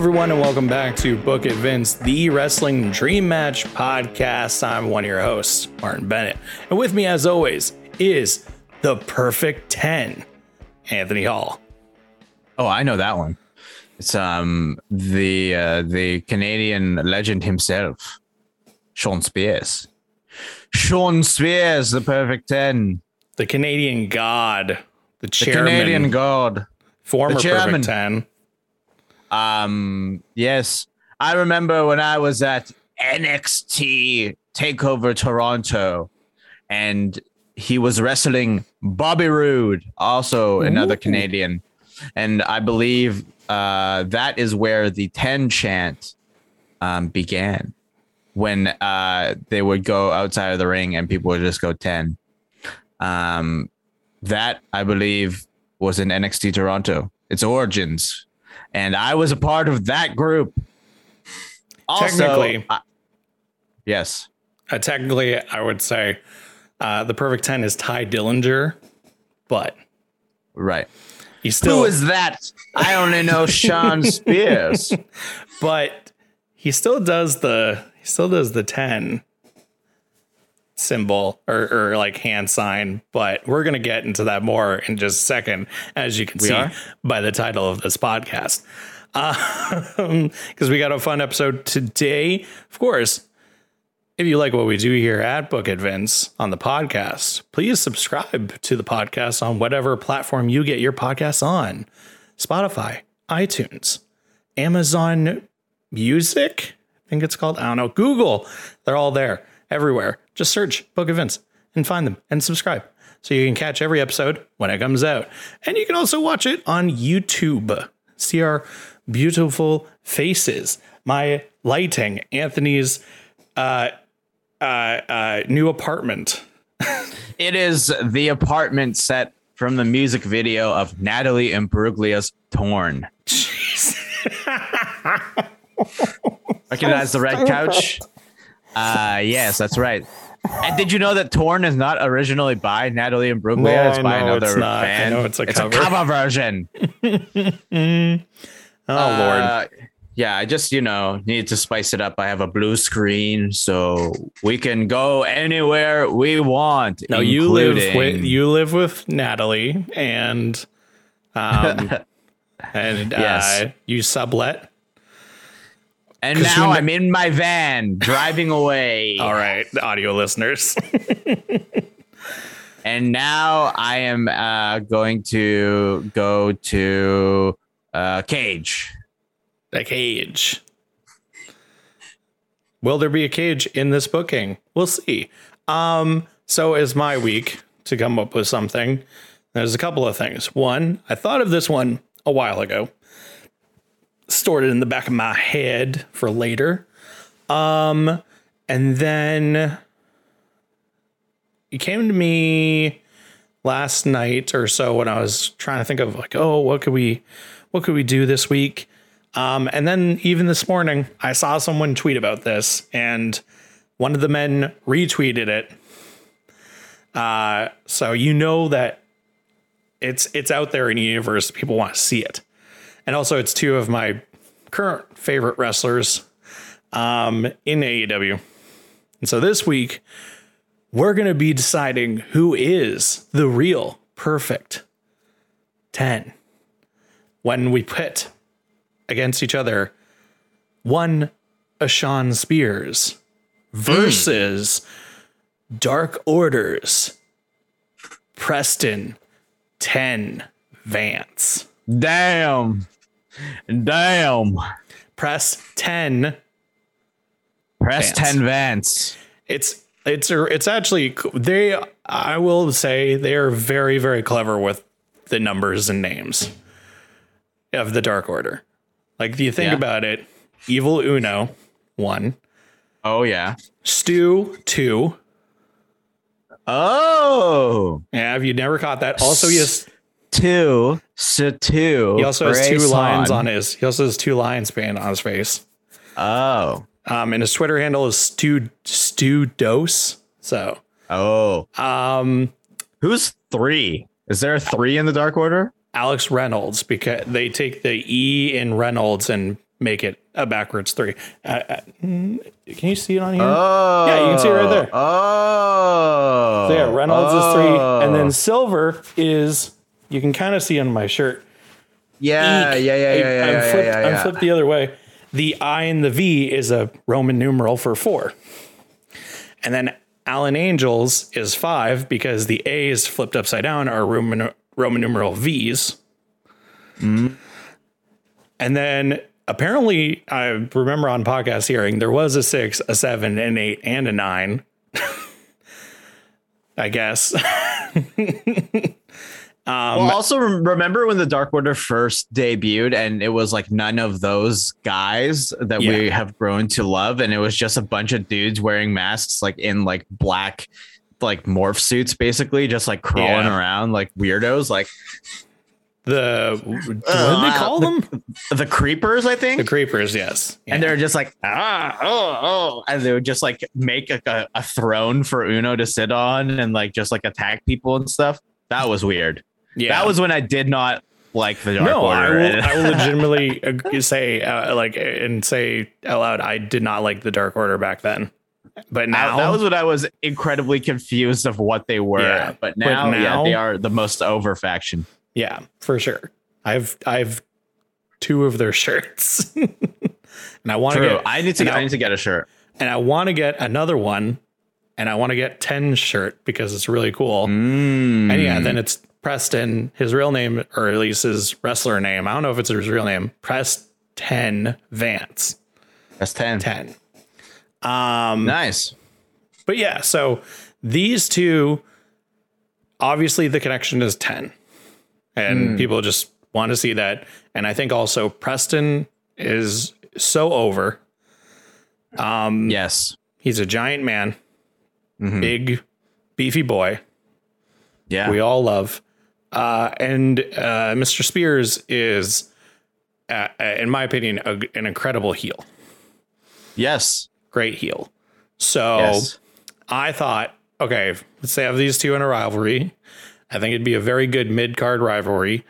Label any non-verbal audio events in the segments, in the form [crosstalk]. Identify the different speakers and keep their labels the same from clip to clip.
Speaker 1: everyone, and welcome back to Book It Vince, the Wrestling Dream Match podcast. I'm one of your hosts, Martin Bennett. And with me, as always, is the perfect 10, Anthony Hall.
Speaker 2: Oh, I know that one. It's um the uh, the Canadian legend himself, Shawn Spears. Shawn Spears, the perfect 10.
Speaker 1: The Canadian God, the
Speaker 2: The
Speaker 1: chairman,
Speaker 2: Canadian god.
Speaker 1: former
Speaker 2: the chairman.
Speaker 1: perfect 10.
Speaker 2: Um, yes, I remember when I was at NXT Takeover Toronto, and he was wrestling Bobby Roode, also another
Speaker 1: Ooh.
Speaker 2: Canadian, and I believe uh, that is where the ten chant um, began, when uh, they would go outside of the ring and people would just go ten. Um, that I believe was in NXT Toronto. Its origins and I was a part of that group. Also,
Speaker 1: Technically-
Speaker 2: I- yes.
Speaker 1: Uh, technically, I would say uh, the perfect 10 is Tye Dillinger, but
Speaker 2: Right.
Speaker 1: he's still.
Speaker 2: Who is that? I only know Shawn [laughs] Spears.
Speaker 1: but he still does the he still does the 10 symbol or, or like hand sign but we're going to get into that more in just a second as you can
Speaker 2: We
Speaker 1: see
Speaker 2: are?
Speaker 1: by the title of this podcast um, [laughs] because we got a fun episode today of course if you like what we do here at Book It Vince on the podcast please subscribe to the podcast on whatever platform you get your podcasts on spotify itunes amazon Music, I think it's called. I don't know. Google. They're all there everywhere. Just search Book It Vince and find them and subscribe so you can catch every episode when it comes out. And you can also watch it on YouTube. See our beautiful faces, my lighting, Anthony's uh, uh, uh, new apartment. [laughs]
Speaker 2: it is the apartment set from the music video of Natalie Imbruglia's Torn. [laughs] Jeez recognize the red couch? Uh yes, that's right. And did you know that Torn is not originally by Natalie and Imbruglia?
Speaker 1: No,
Speaker 2: it's by
Speaker 1: I know
Speaker 2: another
Speaker 1: it's not. I
Speaker 2: band.
Speaker 1: know it's a
Speaker 2: it's
Speaker 1: cover.
Speaker 2: a cover version. [laughs]
Speaker 1: Oh, Lord.
Speaker 2: Uh, yeah, I just you know need to spice it up. I have a blue screen, so we can go anywhere we want.
Speaker 1: No, you live with you live with Natalie and um [laughs] and
Speaker 2: Yes.
Speaker 1: uh, you sublet.
Speaker 2: And
Speaker 1: 'cause
Speaker 2: now I'm in my van driving away. [laughs]
Speaker 1: All right, audio listeners. [laughs]
Speaker 2: And now I am uh, going to go to uh, Cage.
Speaker 1: a cage. Will there be a cage in this booking? We'll see. Um, so is my week to come up with something. There's a couple of things. One, I thought of this one a while ago. Stored it in the back of my head for later. Um, and then it came to me last night or so when I was trying to think of like, oh, what could we what could we do this week? Um, and then even this morning, I saw someone tweet about this, and one of the men retweeted it. Uh, so you know that it's it's out there in the universe. People want to see it, and also it's two of my current favorite wrestlers um, in AEW. And so this week, we're going to be deciding who is the real perfect 10 when we pit against each other one a Shawn Spears versus Dark Orders Preston 10 Vance.
Speaker 2: Damn. Damn.
Speaker 1: Press 10
Speaker 2: Press
Speaker 1: Vance.
Speaker 2: 10 Vance.
Speaker 1: it's it's it's actually they I will say they are very very clever with the numbers and names of the Dark Order. Like if you think
Speaker 2: Yeah.
Speaker 1: about it, Evil Uno one,
Speaker 2: Oh, yeah.
Speaker 1: Stu two.
Speaker 2: Oh.
Speaker 1: Yeah, if you never caught that, also he
Speaker 2: So two.
Speaker 1: he also has two lines on his he also has two lines painted on his face.
Speaker 2: Oh.
Speaker 1: Um, and his Twitter handle is Stu Stu Dose. So
Speaker 2: Oh.
Speaker 1: um
Speaker 2: Who's three? Is there a three in the Dark Order?
Speaker 1: Alex Reynolds because they take the E in Reynolds and make it a backwards three. Uh, uh, mm, can you see it on here?
Speaker 2: Oh,
Speaker 1: Yeah, you can see it right there.
Speaker 2: Oh,
Speaker 1: So yeah, Reynolds is three, and
Speaker 2: Oh.
Speaker 1: then silver is you can kind of see on my shirt.
Speaker 2: yeah,
Speaker 1: Eek.
Speaker 2: yeah, yeah, yeah,
Speaker 1: I-
Speaker 2: yeah,
Speaker 1: I'm
Speaker 2: yeah,
Speaker 1: flipped,
Speaker 2: yeah,
Speaker 1: I'm flipped the other way. The I and the V is a Roman numeral for four, and then Alan Angels is five because the A's flipped upside down are Roman Roman numeral V's.
Speaker 2: Mm-hmm.
Speaker 1: And then apparently, I remember on podcast hearing there was a six, a seven, an eight, and a nine. [laughs] I guess. [laughs]
Speaker 2: well, also rem- remember when the Dark Order first debuted, and it was like none of those guys that we have grown to love, and it was just a bunch of dudes wearing masks, like in like black, like morph suits, basically, just like crawling
Speaker 1: Yeah.
Speaker 2: around like weirdos, like
Speaker 1: The what did they
Speaker 2: Uh,
Speaker 1: call them?
Speaker 2: the creepers, I think.
Speaker 1: The creepers, yes.
Speaker 2: and they're just like ah oh oh and they would just like make like a, a throne for uno to sit on and like just like attack people and stuff that was weird
Speaker 1: yeah.
Speaker 2: that was when i did not like the dark
Speaker 1: no. I
Speaker 2: order
Speaker 1: will. I will [laughs] legitimately ag- say uh, like and say out loud. I did not like the Dark Order back then, but now
Speaker 2: that was when i was incredibly confused of what they were
Speaker 1: Yeah,
Speaker 2: but
Speaker 1: but
Speaker 2: now, yeah they are the most over faction
Speaker 1: yeah for sure. I've I've two of their [laughs] shirts, [laughs] and I want to get
Speaker 2: i need to get, i need to get a shirt
Speaker 1: and I want to get another one, and I want to get ten shirt because it's really cool.
Speaker 2: Mm.
Speaker 1: And yeah, then it's Preston, his real name, or at least his wrestler name. I don't know if it's his real name. Preston Vance.
Speaker 2: that's 10
Speaker 1: 10. Um,
Speaker 2: nice
Speaker 1: but yeah, so these two, obviously the connection is 10. And people just want to see that. And I think also Preston is so over. Um,
Speaker 2: yes
Speaker 1: He's a giant man,
Speaker 2: Mhm.
Speaker 1: big, beefy boy.
Speaker 2: yeah
Speaker 1: we all love. Uh, and uh, Mr. Spears is, uh, in my opinion, a, an incredible heel.
Speaker 2: yes
Speaker 1: Great heel. So
Speaker 2: yes
Speaker 1: I thought, okay, let's say I have these two in a rivalry. I think it'd be a very good mid card rivalry.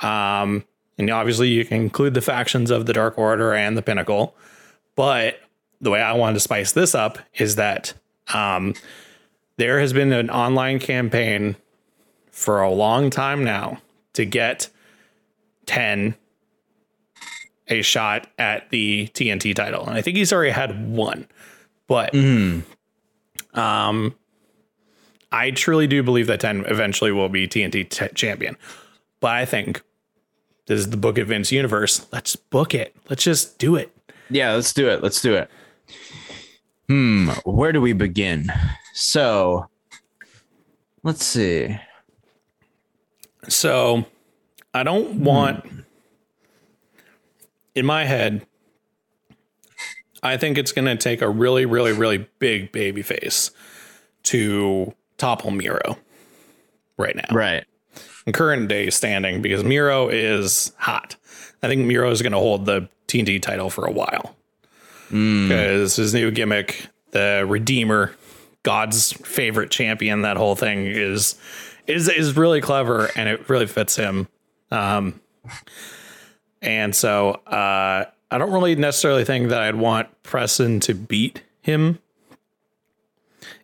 Speaker 1: Um, and obviously, you can include the factions of the Dark Order and the Pinnacle. But the way I wanted to spice this up is that um, there has been an online campaign for a long time now to get 10 a shot at the TNT title. And I think he's already had one. But
Speaker 2: Mhm.
Speaker 1: um, I truly do believe that 10 eventually will be TNT t- champion. But I think this is the book of Vince universe. Let's book it. Let's just do it.
Speaker 2: Yeah, let's do it. Let's do it. Hmm, where do we begin? So, let's see.
Speaker 1: So I don't want, in my head, I think it's going to take a really, really, really big baby face to topple Miro right now.
Speaker 2: Right.
Speaker 1: in current day standing because Miro is hot. I think Miro is going to hold the TNT title for a while
Speaker 2: Mm.
Speaker 1: because his new gimmick, the Redeemer, God's favorite champion, that whole thing is is is really clever and it really fits him. Um, and so uh, I don't really necessarily think that I'd want Preston to beat him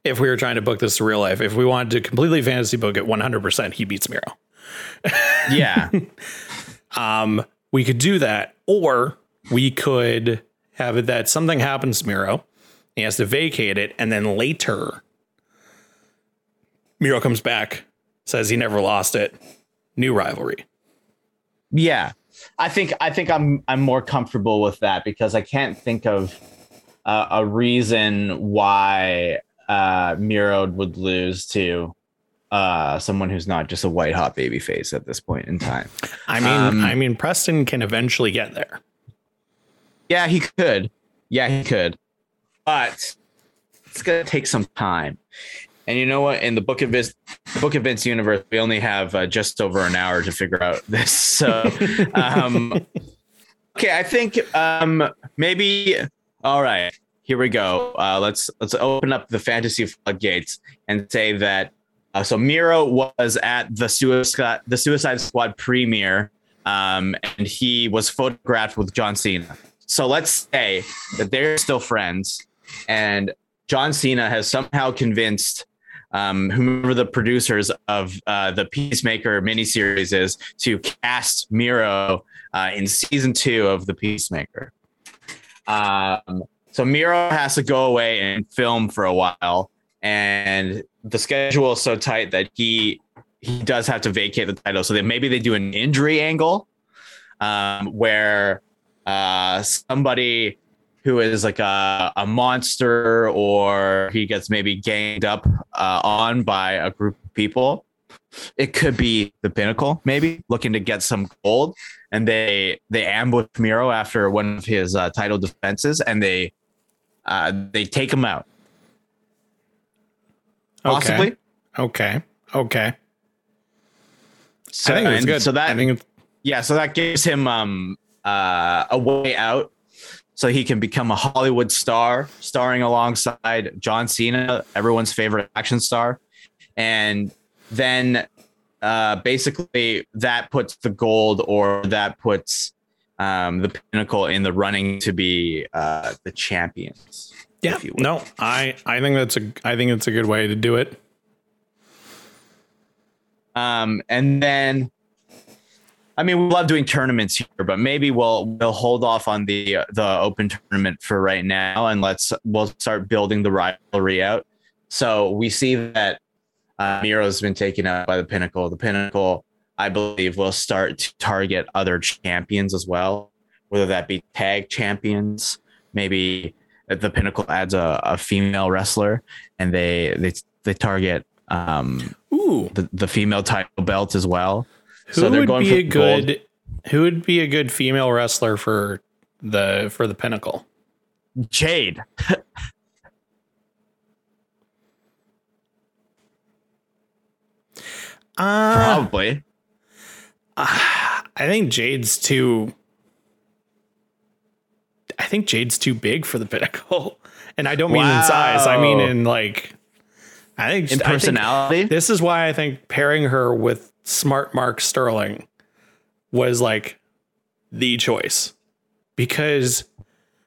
Speaker 1: if we were trying to book this to real life. If we wanted to completely fantasy book it 100%, he beats Miro. [laughs]
Speaker 2: Yeah.
Speaker 1: Um, we could do that, or we could have it that something happens to Miro. He has to vacate it, and then later, Miro comes back, says he never lost it. New rivalry.
Speaker 2: yeah. I think I think I'm I'm more comfortable with that because I can't think of uh, a reason why uh Miro would lose to uh someone who's not just a white hot baby face at this point in time.
Speaker 1: I mean,
Speaker 2: Um,
Speaker 1: I mean, Preston can eventually get there.
Speaker 2: Yeah, he could. Yeah, he could. But it's gonna take some time. And you know what? In the book of Vince, book of Vince universe, we only have uh, just over an hour to figure out this. [laughs] So, um, [laughs] okay, I think um, maybe. All right, here we go. Uh, let's let's open up the fantasy floodgates and say that. Uh, so Miro was at the suicide the Suicide Squad premiere, um, and he was photographed with John Cena. so let's say that they're still friends, and John Cena has somehow convinced um, whomever the producers of uh, the Peacemaker miniseries is to cast Miro uh, in season two of the Peacemaker. Um, so Miro has to go away and film for a while, and the schedule is so tight that he he does have to vacate the title. So that maybe they do an injury angle um, where uh, somebody who is like a, a monster or he gets maybe ganged up uh, on by a group of people. It could be the pinnacle, maybe looking to get some gold, and they they ambush Miro after one of his uh, title defenses, and they uh, they take him out. Possibly.
Speaker 1: Okay. Okay.
Speaker 2: So,
Speaker 1: I think it's good.
Speaker 2: So that
Speaker 1: I think it's,
Speaker 2: yeah, so that gives him um uh, a way out, so he can become a Hollywood star, starring alongside John Cena, everyone's favorite action star, and then uh, basically that puts the gold or that puts um, the pinnacle in the running to be uh, the champions.
Speaker 1: yeah.
Speaker 2: if you will.
Speaker 1: No, I I think that's a I think it's a good way to do it.
Speaker 2: Um, and then, I mean, we love doing tournaments here, but maybe we'll we'll hold off on the the open tournament for right now, and let's we'll start building the rivalry out. So we see that uh, Miro's been taken out by the Pinnacle. The Pinnacle, I believe, will start to target other champions as well, whether that be tag champions, maybe the Pinnacle adds a, a female wrestler, and they they they target um,
Speaker 1: Ooh,
Speaker 2: the, the female title belt as well.
Speaker 1: Who would be a good who would be a good female wrestler for the for the pinnacle?
Speaker 2: Jade.
Speaker 1: Uh,
Speaker 2: Probably.
Speaker 1: I think Jade's too. I think Jade's too big for the pinnacle, [laughs] and I don't mean in size. I mean in like. I think
Speaker 2: In
Speaker 1: I think
Speaker 2: personality.
Speaker 1: this is why I think pairing her with Smart Mark Sterling was like the choice, because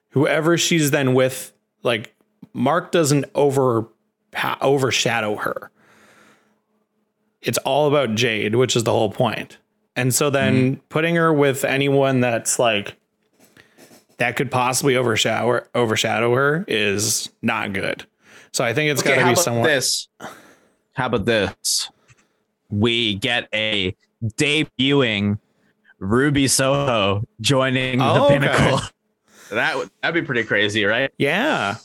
Speaker 1: whoever she's then with, like Mark doesn't over overshadow her. It's all about Jade, which is the whole point. And so then mm-hmm. putting her with anyone that's like that could possibly overshadow overshadow her is not good. So I think it's
Speaker 2: okay,
Speaker 1: got to be someone.
Speaker 2: this? How about this? We get a debuting Ruby Soho joining
Speaker 1: Oh,
Speaker 2: the
Speaker 1: okay.
Speaker 2: Pinnacle. That would that'd be pretty crazy, right?
Speaker 1: Yeah,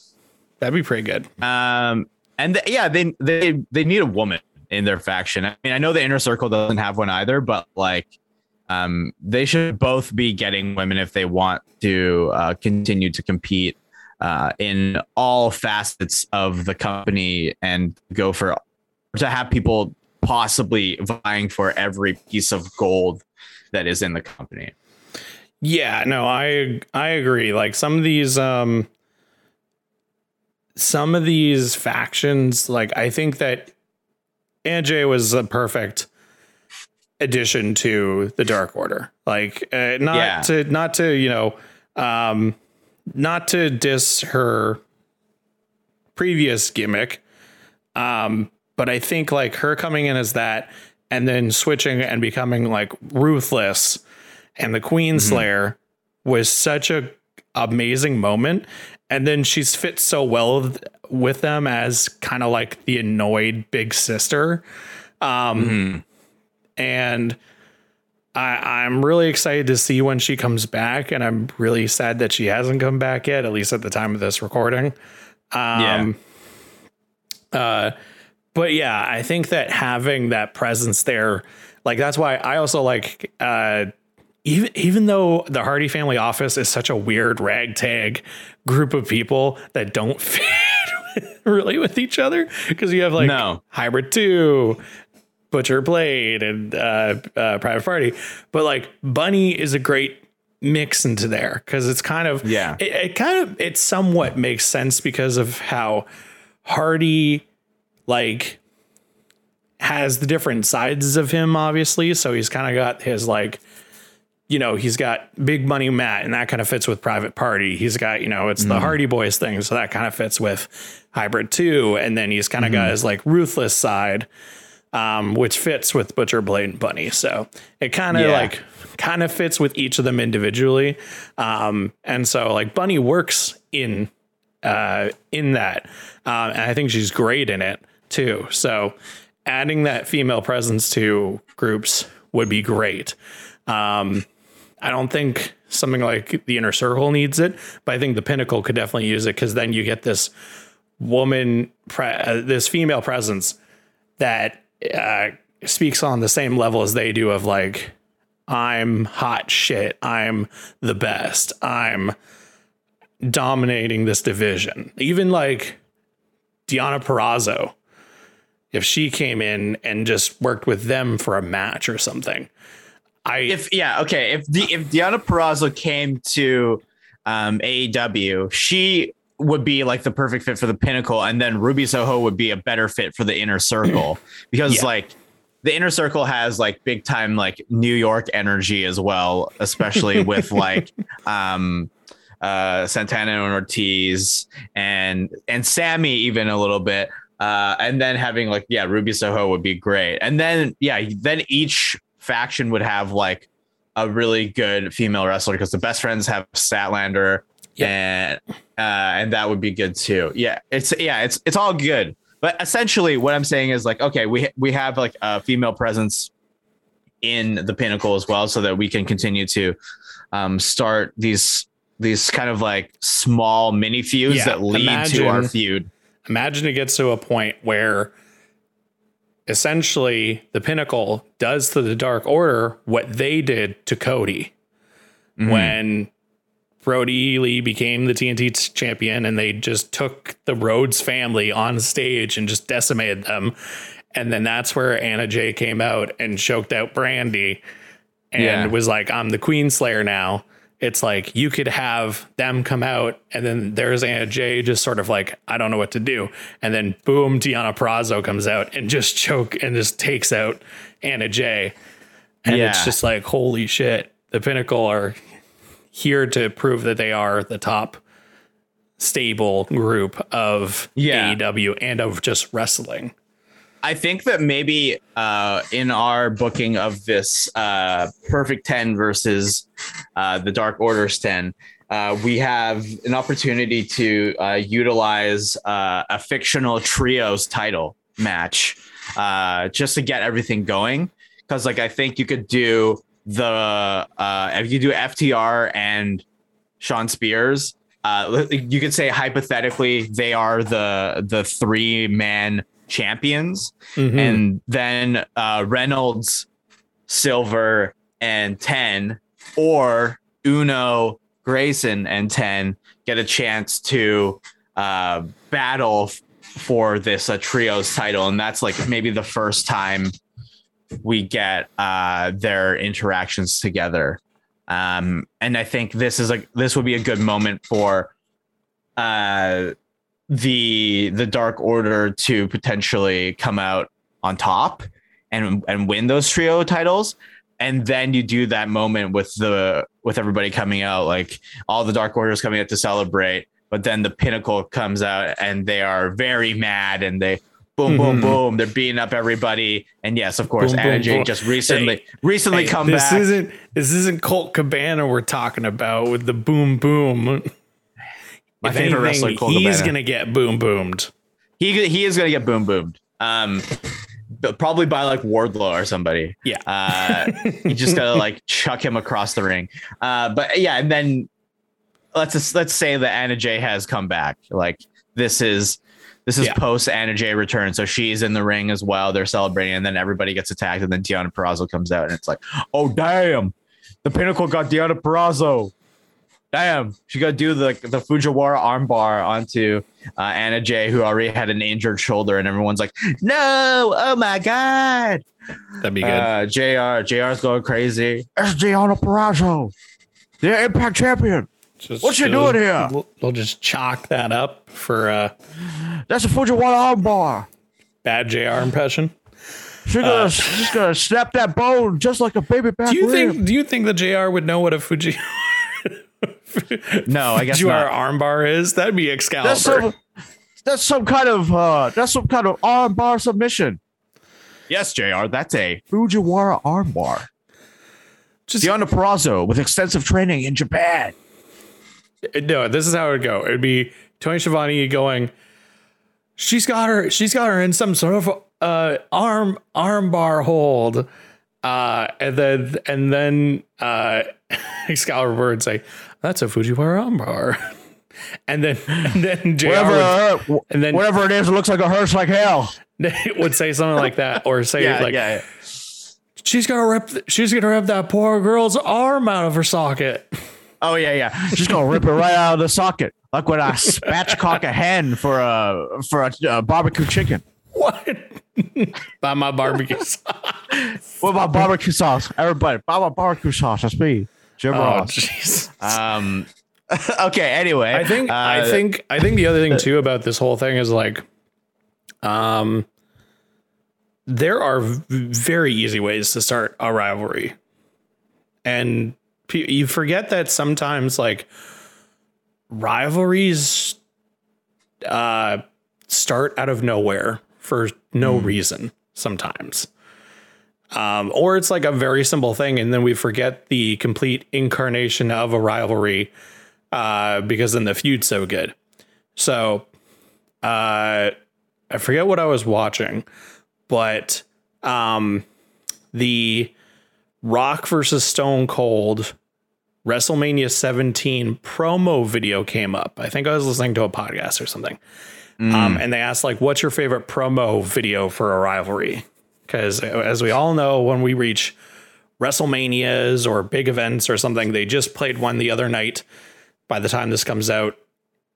Speaker 1: that'd be pretty good.
Speaker 2: Um, and th- yeah, they they they need a woman in their faction. I mean, I know the inner circle doesn't have one either, but like, um, they should both be getting women if they want to uh, continue to compete uh, in all facets of the company and go for to have people possibly vying for every piece of gold that is in the company.
Speaker 1: Yeah, no, I I agree. Like some of these um some of these factions, like I think that AJ was a perfect addition to the Dark Order. Like uh, not
Speaker 2: Yeah.
Speaker 1: to not to, you know, um not to diss her previous gimmick. Um but I think like her coming in as that and then switching and becoming like ruthless and the Queen Slayer was such a amazing moment. And then she's fit so well with, them as kind of like the annoyed big sister. Um, And I, I'm really excited to see when she comes back. And I'm really sad that she hasn't come back yet, at least at the time of this recording. Um, uh, but yeah, I think that having that presence there, like that's why I also like uh even even though the Hardy family office is such a weird ragtag group of people that don't [laughs] fit really with each other because you have like
Speaker 2: No.
Speaker 1: Hybrid 2, Butcher Blade, and uh, uh, Private Party, but like Bunny is a great mix into there because it's kind of
Speaker 2: Yeah.
Speaker 1: it, it kind of it somewhat makes sense because of how Hardy like has the different sides of him obviously so he's kind of got his like you know, he's got big money Matt, and that kind of fits with Private Party. He's got, you know, it's the Hardy Boys thing, so that kind of fits with Hybrid 2. And then he's kind of got his like ruthless side, um, which fits with Butcher Blade and Bunny. So it kind of
Speaker 2: Yeah.
Speaker 1: like kind of fits with each of them individually. Um, and so like Bunny works in uh, in that. Um, and I think she's great in it too. So adding that female presence to groups would be great. Um, I don't think something like the inner circle needs it, but I think the pinnacle could definitely use it because then you get this woman, pre- uh, this female presence that uh, speaks on the same level as they do of like, I'm hot shit. I'm the best. I'm dominating this division. Even like Deonna Purrazzo, if she came in and just worked with them for a match or something, I
Speaker 2: if yeah, okay. If the if Deonna Purrazzo came to um, AEW, she would be like the perfect fit for the pinnacle, and then Ruby Soho would be a better fit for the inner circle [clears throat] because
Speaker 1: Yeah.
Speaker 2: like the inner circle has like big time like New York energy as well, especially [laughs] with like um uh Santana and Ortiz and and Sammy even a little bit. Uh, and then having like yeah, Ruby Soho would be great. And then yeah, then each faction would have like a really good female wrestler because the best friends have Statlander and uh, and that would be good too. Yeah, it's yeah, it's it's all good. But essentially, what I'm saying is like, okay, we we have like a female presence in the pinnacle as well, so that we can continue to um, start these these kind of like small mini feuds
Speaker 1: Yeah,
Speaker 2: that lead to our feud.
Speaker 1: Imagine it gets to a point where essentially the pinnacle does to the dark order what they did to cody
Speaker 2: Mm-hmm.
Speaker 1: when brodie lee became the tnt champion and they just took the rhodes family on stage and just decimated them and then that's where anna jay came out and choked out brandi and
Speaker 2: Yeah.
Speaker 1: was like i'm the queen slayer now it's like you could have them come out and then there's Anna Jay just sort of like, I don't know what to do. And then boom, Deonna Purrazzo comes out and just choke and just takes out Anna Jay. And
Speaker 2: Yeah.
Speaker 1: it's just like, holy shit. The pinnacle are here to prove that they are the top stable group of
Speaker 2: Yeah.
Speaker 1: AEW and of just wrestling.
Speaker 2: I think that maybe uh, in our booking of this uh, Perfect 10 versus uh, the Dark Orders 10, uh, we have an opportunity to uh, utilize uh, a fictional trios title match just to get everything going. Because, like, I think you could do the if you do FTR and Shawn Spears, you could say hypothetically they are the the three man champions
Speaker 1: Mhm.
Speaker 2: and then uh, Reynolds, Silver, and 10, or Uno, Grayson, and 10 get a chance to uh, battle f- for this uh, trios title. And that's like maybe the first time we get uh, their interactions together. Um, and I think this is like this would be a good moment for uh, the the Dark Order to potentially come out on top and and win those trio titles. And then you do that moment with the with everybody coming out, like all the Dark Orders coming out to celebrate. But then the Pinnacle comes out and they are very mad and they boom boom
Speaker 1: Mhm.
Speaker 2: boom they're beating up everybody. And yes, of course,
Speaker 1: Boom,
Speaker 2: Anna
Speaker 1: boom,
Speaker 2: just recently recently
Speaker 1: Hey,
Speaker 2: come
Speaker 1: this
Speaker 2: back.
Speaker 1: isn't this isn't Colt Cabana we're talking about with the boom boom.
Speaker 2: My
Speaker 1: If
Speaker 2: favorite wrestler,
Speaker 1: anything,
Speaker 2: Colt
Speaker 1: he's
Speaker 2: Cabana.
Speaker 1: gonna get boom boomed.
Speaker 2: he he is gonna get boom boomed. Um, probably by like Wardlow or somebody.
Speaker 1: Yeah.
Speaker 2: Uh, you just gotta [laughs] like chuck him across the ring. Uh, but yeah, and then let's just, let's say that Anna Jay has come back. Like this is this is
Speaker 1: Yeah.
Speaker 2: post Anna Jay return, so she's in the ring as well. They're celebrating, and then everybody gets attacked, and then Deonna Purrazzo comes out, and it's like, oh damn, the Pinnacle got Deonna Purrazzo. Damn, she got to do the the Fujiwara armbar onto uh, Anna Jay, who already had an injured shoulder, and everyone's like, "No, oh my god!"
Speaker 1: That'd be good.
Speaker 2: Uh, Jr. Jr's going crazy. It's Deonna Purrazzo, the Impact Champion.
Speaker 1: Just-
Speaker 2: what you doing here?
Speaker 1: We'll, we'll just chalk that up for a
Speaker 2: That's a Fujiwara armbar.
Speaker 1: bad JR impression.
Speaker 2: She's gonna, she's gonna snap that bone just like a baby back
Speaker 1: Do you
Speaker 2: rib.
Speaker 1: think? Do you think the Jr. would know what a Fuji? [laughs]
Speaker 2: No, I [laughs] guess
Speaker 1: Fujiwara
Speaker 2: not.
Speaker 1: armbar is? That'd be Excalibur.
Speaker 2: That's some, that's some kind of uh, that's some kind of armbar submission. Yes, Jr. That's a Fujiwara armbar.
Speaker 1: Just-
Speaker 2: Deonna Purrazzo with extensive training in Japan.
Speaker 1: no, this is how it would go. It'd be Tony Schiavone going. She's got her. She's got her in some sort of uh, arm arm bar hold. Uh, and then and then uh, [laughs] Excalibur would say, "That's a Fujiwara armbar." [laughs] And then and then JR
Speaker 2: Whatever,
Speaker 1: would,
Speaker 2: uh,
Speaker 1: and then-
Speaker 2: whatever it is, it looks like a hearse like hell.
Speaker 1: They [laughs] would say something like that, or say like,
Speaker 2: yeah.
Speaker 1: "She's gonna rip. She's gonna rip that poor girl's arm out of her socket." [laughs]
Speaker 2: Oh yeah, yeah. She's gonna rip it right out of the socket, like when I spatchcock a hen for a for a uh, barbecue chicken
Speaker 1: What? By my barbecue sauce.
Speaker 2: what about barbecue sauce. Everybody, buy my barbecue sauce. That's me, Jim
Speaker 1: Oh,
Speaker 2: Ross.
Speaker 1: jeez. [laughs]
Speaker 2: Um. [laughs] okay. Anyway,
Speaker 1: I think I
Speaker 2: uh,
Speaker 1: think I think the other thing too about this whole thing is like, um, there are v- very easy ways to start a rivalry, and pe- you forget that sometimes like rivalries uh start out of nowhere for no reason sometimes um, or it's like a very simple thing and then we forget the complete incarnation of a rivalry uh, because then the feud's so good. So uh, I forget what I was watching, but um, the Rock versus Stone Cold WrestleMania 17 promo video came up. I think I was listening to a podcast or something. Um, and they asked like, "What's your favorite promo video for a rivalry?" Because as we all know, when we reach WrestleManias or big events or something, they just played one the other night. By the time this comes out,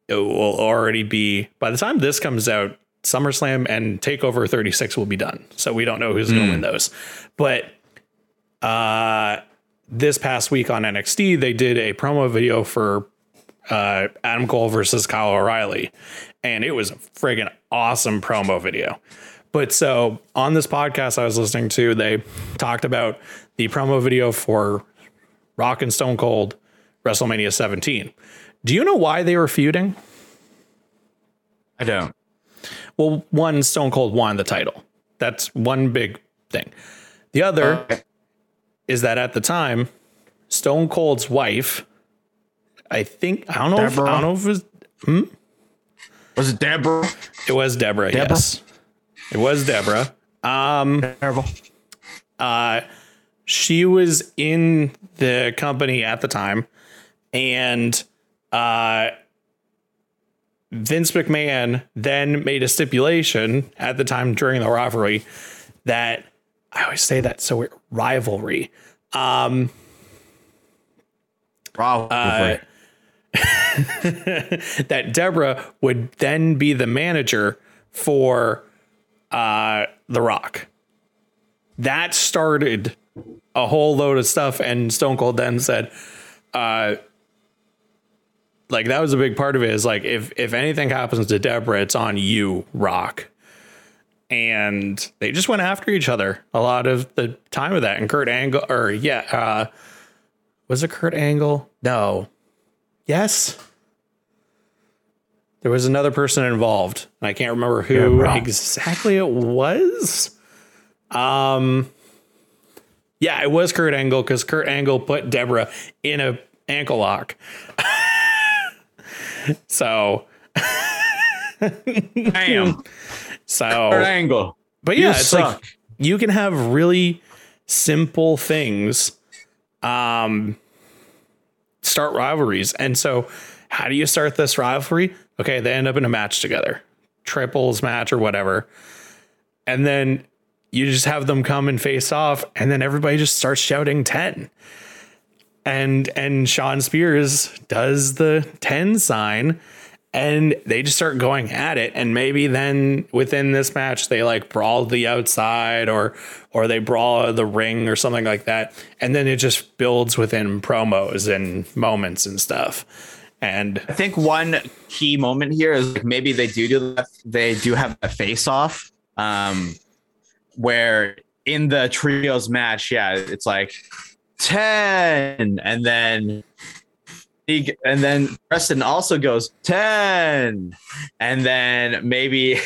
Speaker 1: it will already be. By the time this comes out, SummerSlam and Takeover 36 will be done. So we don't know who's going to win those. But uh, this past week on NXT, they did a promo video for uh, Adam Cole versus Kyle O'Reilly, and it was a friggin' awesome promo video. But so on this podcast I was listening to, they talked about the promo video for Rock and Stone Cold WrestleMania 17. Do you know why they were feuding?
Speaker 2: I don't.
Speaker 1: Well, one Stone Cold won the title. That's one big thing. The other is that at the time, Stone Cold's wife, I think I don't know. If, I don't know if it was, hmm?
Speaker 2: Was it Deborah?
Speaker 1: it was Deborah.
Speaker 2: Deborah?
Speaker 1: Yes, it was Deborah. Um,
Speaker 2: Deborah.
Speaker 1: uh, she was in the company at the time, and uh, Vince McMahon then made a stipulation at the time during the rivalry that I always say that so weird, rivalry. Um,
Speaker 2: Bravo.
Speaker 1: uh, [laughs] that Deborah would then be the manager for uh, The Rock. That started a whole load of stuff, and Stone Cold then said, uh, like that was a big part of it. Is like if if anything happens to Deborah, it's on you, Rock. And they just went after each other a lot of the time of that. And Kurt Angle, or yeah, uh, was it Kurt Angle? No. Yes. There was another person involved, and I can't remember who
Speaker 2: Rock.
Speaker 1: exactly it was. Um, yeah, it was Kurt Angle because Kurt Angle put Deborah in a ankle lock. [laughs] so, [laughs]
Speaker 2: Damn.
Speaker 1: so,
Speaker 2: Angle.
Speaker 1: but yeah,
Speaker 2: You
Speaker 1: it's
Speaker 2: suck.
Speaker 1: like you can have really simple things um start rivalries. And so how do you start this rivalry? Okay, they end up in a match together. Triples match or whatever. And then you just have them come and face off and then everybody just starts shouting 10. And and Shawn Spears does the 10 sign and they just start going at it and maybe then within this match they like brawl the outside or or they brawl the ring or something like that and then it just builds within promos and moments and stuff and
Speaker 2: I think one key moment here is like maybe they do do that. They do have a face off. Um, where in the trios match, yeah, it's like 10 and then he and then Preston also goes 10 and then maybe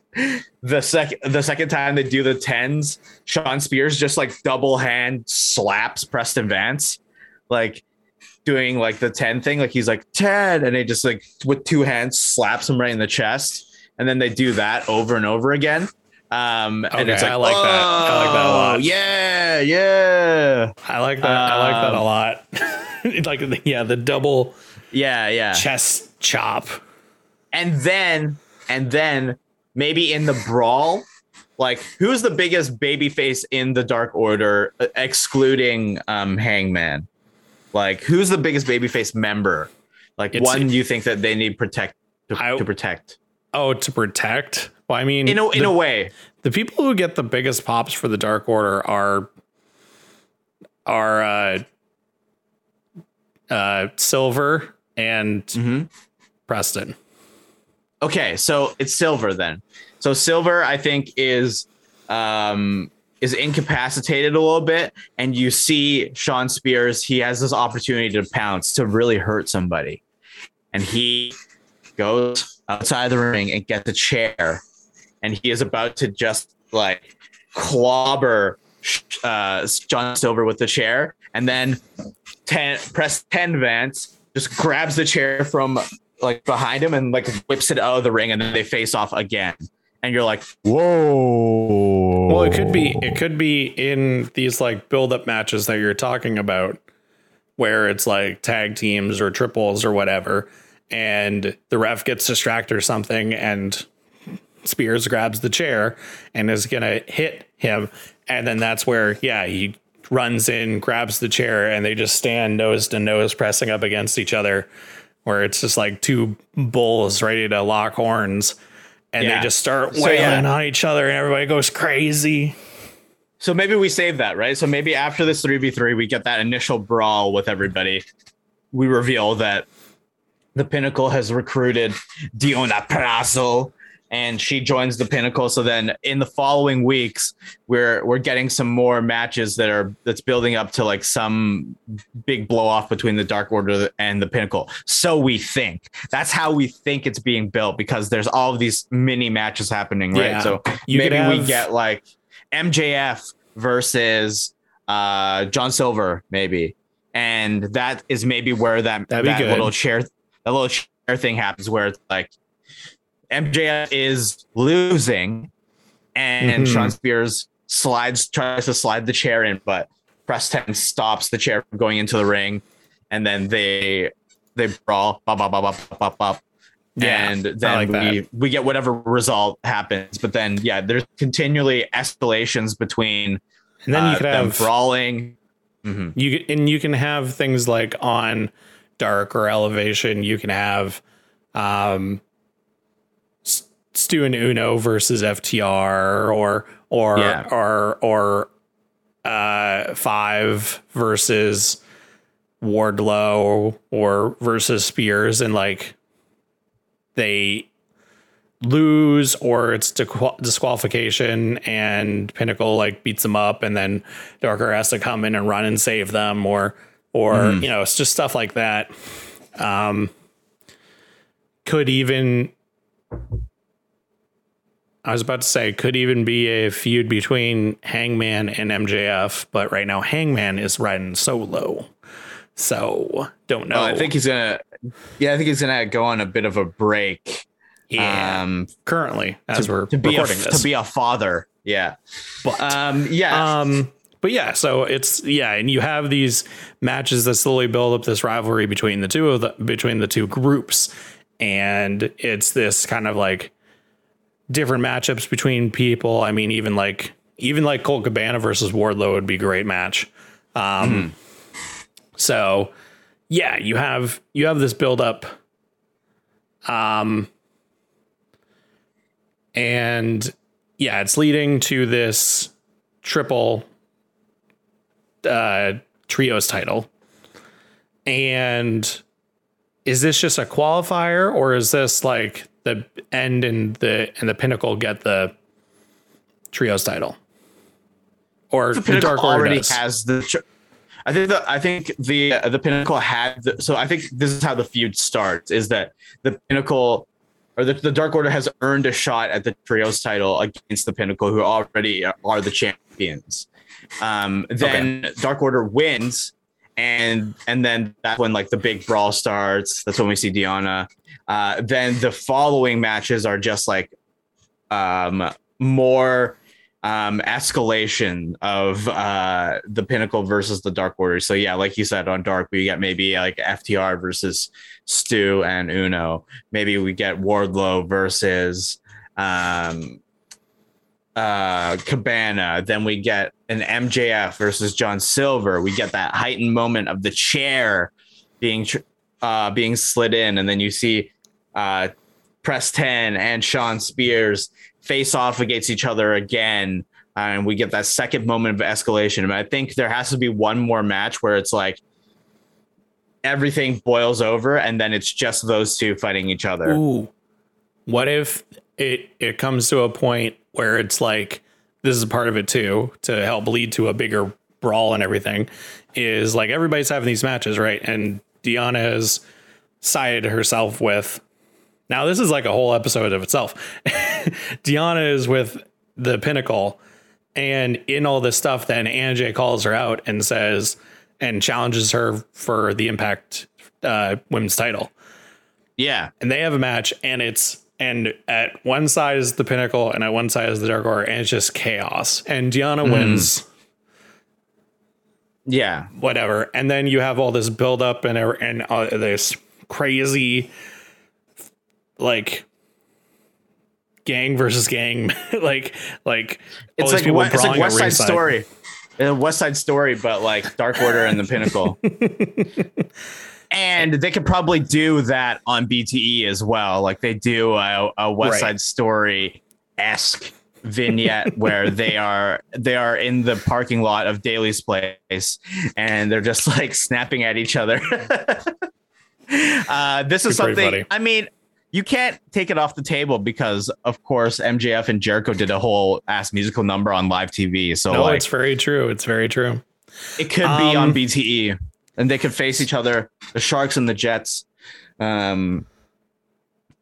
Speaker 2: [laughs] the second the second time they do the 10s Shawn Spears just like double hand slaps Preston Vance like doing like the 10 thing like he's like 10 and they just like with two hands slaps him right in the chest and then they do that over and over again um and it's like
Speaker 1: I like that. I like that a lot.
Speaker 2: "Oh, yeah yeah
Speaker 1: I like that. I like that a
Speaker 2: Um,
Speaker 1: lot. [laughs] like the- yeah, the double
Speaker 2: yeah yeah
Speaker 1: chest chop.
Speaker 2: and then and then maybe in the brawl like who's the biggest baby face in the dark order uh, excluding um hangman like who's the biggest babyface member like
Speaker 1: It's-
Speaker 2: one you think that they need protect to,
Speaker 1: I-
Speaker 2: to protect
Speaker 1: Oh, to protect. Well, I mean,
Speaker 2: in a, in
Speaker 1: the,
Speaker 2: a way
Speaker 1: the people who get the biggest pops for the Dark Order are are uh, uh, Silver and
Speaker 2: Mhm.
Speaker 1: Preston.
Speaker 2: okay so it's silver then so silver i think is um is incapacitated a little bit and you see shawn spears he has this opportunity to pounce to really hurt somebody. And he goes outside the ring and gets a chair. And he is about to just like clobber uh, john silver with the chair. And then 10 press 10 vance just grabs the chair from like behind him and like whips it out of the ring and then they face off again and you're like whoa.
Speaker 1: Well, it could be it could be in these like build up matches that you're talking about where it's like tag teams or triples or whatever and the ref gets distracted or something and Spears grabs the chair and is going to hit him and then that's where yeah, he runs in, grabs the chair and they just stand nose to nose pressing up against each other where it's just like two bulls ready to lock horns and
Speaker 2: Yeah.
Speaker 1: they just start
Speaker 2: So,
Speaker 1: wailing
Speaker 2: yeah.
Speaker 1: on each other and everybody goes crazy.
Speaker 2: So maybe we save that, right? So maybe after this 3v3, we get that initial brawl with everybody. We reveal that the Pinnacle has recruited Deonna Purrazzo and she joins the Pinnacle. So then in the following weeks, we're we're getting some more matches that are that's building up to like some big blow off between the Dark Order and the Pinnacle. So we think. That's how we think it's being built because there's all of these mini matches happening, right?
Speaker 1: Yeah.
Speaker 2: So
Speaker 1: You
Speaker 2: maybe we get like MJF versus uh John Silver, maybe. And that is maybe where that,
Speaker 1: That'd
Speaker 2: that little chair that little chair thing happens where it's like MJF is losing and
Speaker 1: Mhm.
Speaker 2: Shawn Spears slides tries to slide the chair in, but Preston stops the chair from going into the ring and then they they brawl bop, bop, bop, bop, bop, bop.
Speaker 1: Yeah,
Speaker 2: and then
Speaker 1: like
Speaker 2: we
Speaker 1: that.
Speaker 2: we get whatever result happens but then yeah there's continually escalations between
Speaker 1: And then
Speaker 2: uh,
Speaker 1: you could
Speaker 2: them
Speaker 1: have
Speaker 2: brawling Mhm.
Speaker 1: you and you can have things like on dark or elevation. You can have um, Stu and Uno versus FTR or or
Speaker 2: Yeah.
Speaker 1: or or uh, five versus Wardlow or versus Spears and like they lose or it's disqual- disqualification and Pinnacle like beats them up and then Dark Order has to come in and run and save them or or you know it's just stuff like that um could even I was about to say it could even be a feud between Hangman and MJF but right now Hangman is riding solo. So don't know
Speaker 2: I think he's gonna yeah I think he's gonna go on a bit of a break
Speaker 1: yeah
Speaker 2: um
Speaker 1: currently as
Speaker 2: to,
Speaker 1: we're
Speaker 2: to be a,
Speaker 1: this
Speaker 2: to be a father yeah.
Speaker 1: But
Speaker 2: um yeah.
Speaker 1: Um, but yeah, so it's yeah, and you have these matches that slowly build up this rivalry between the two of the between the two groups, and it's this kind of like different matchups between people. I mean, even like even like Colt Cabana versus Wardlow would be a great match. Um, so yeah, you have you have this build up. Um, and yeah, it's leading to this triple uh trios title. And is this just a qualifier or is this like the end and the and the pinnacle get the trios title? or
Speaker 2: the
Speaker 1: the, Dark Order
Speaker 2: already
Speaker 1: does.
Speaker 2: has the. Tr- I think the I think the uh, the pinnacle had the, so I think this is how the feud starts is that the pinnacle or the, the Dark Order has earned a shot at the trios title against the pinnacle who already are the champions. Um, then Dark Order wins and and then that's when like the big brawl starts. That's when we see Deonna. Uh, then the following matches are just like um, more um, escalation of uh, the Pinnacle versus the Dark Order. So yeah, like you said on Dark, we get maybe like FTR versus Stu and Uno. Maybe we get Wardlow versus um, uh, Cabana. Then we get an MJF versus John Silver. We get that heightened moment of the chair being tr- uh, being slid in, and then you see uh, Preston and Shawn Spears face off against each other again. And we get that second moment of escalation. And I think there has to be one more match where it's like everything boils over and then it's just those two fighting each other.
Speaker 1: Ooh, what if it it comes to a point where it's like this is part of it too to help lead to a bigger brawl and everything is like everybody's having these matches right and Deonna has sided herself with. Now this is like a whole episode of itself. [laughs] Deonna is with the pinnacle and in all this stuff then Anj calls her out and says and challenges her for the impact uh, women's title.
Speaker 2: Yeah.
Speaker 1: and they have a match and it's and at one side is the pinnacle and at one side is the dark order and it's just chaos. And Deonna wins
Speaker 2: Yeah.
Speaker 1: whatever and then you have all this build up and and uh, this crazy like gang versus gang [laughs] like like
Speaker 2: It's like, what, it's like West Side
Speaker 1: ringside.
Speaker 2: Story. West Side Story, but like Dark Order and the Pinnacle. [laughs] and they could probably do that on BTE as well. Like they do a, a West
Speaker 1: Right.
Speaker 2: Side Story esque vignette where they are they are in the parking lot of Daily's Place and they're just like snapping at each other. [laughs] uh, this is something. I mean, you can't take it off the table because, of course, MJF and Jericho did a whole ass musical number on live TV. So
Speaker 1: no
Speaker 2: like,
Speaker 1: it's very true it's very true
Speaker 2: it could be on
Speaker 1: Um,
Speaker 2: BTE, and they could face each other, the Sharks and the Jets. Um,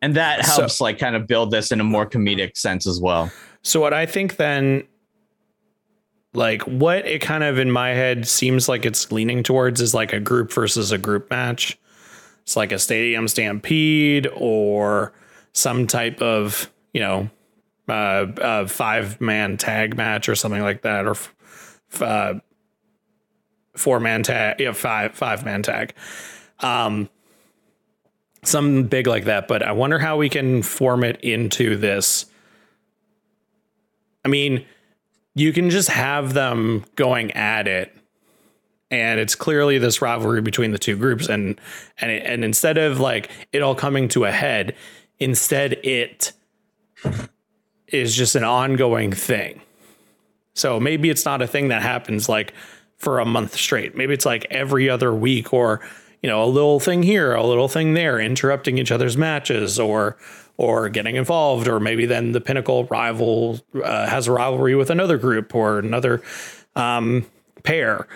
Speaker 2: and that
Speaker 1: So-
Speaker 2: helps, like, kind of build this in a more comedic sense as well.
Speaker 1: So what I think then like what it kind of in my head seems like it's leaning towards is like a group versus a group match. It's like a stadium stampede or some type of, you know, uh, uh five man tag match or something like that or f- uh, four man tag, yeah, five five man tag. Um something big like that, but I wonder how we can form it into this I mean, you can just have them going at it, and it's clearly this rivalry between the two groups, and and and instead of like it all coming to a head, instead it is just an ongoing thing. So maybe it's not a thing that happens like for a month straight. Maybe it's like every other week, or you know, a little thing here, a little thing there, interrupting each other's matches, or or getting involved, or maybe then the pinnacle rival uh, has a rivalry with another group or another um, pair,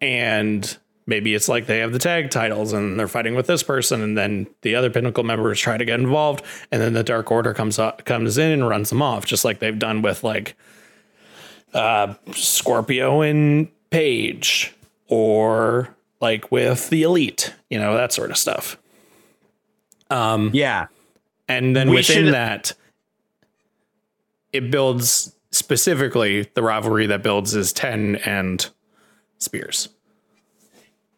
Speaker 1: and maybe it's like they have the tag titles and they're fighting with this person, and then the other pinnacle members try to get involved, and then the Dark Order comes up, comes in and runs them off, just like they've done with like uh, Scorpio and Page, or like with the Elite, you know that sort of stuff. Um,
Speaker 2: Yeah.
Speaker 1: And then
Speaker 2: We
Speaker 1: within
Speaker 2: should-
Speaker 1: that, it builds specifically the rivalry that builds is Ten and Spears.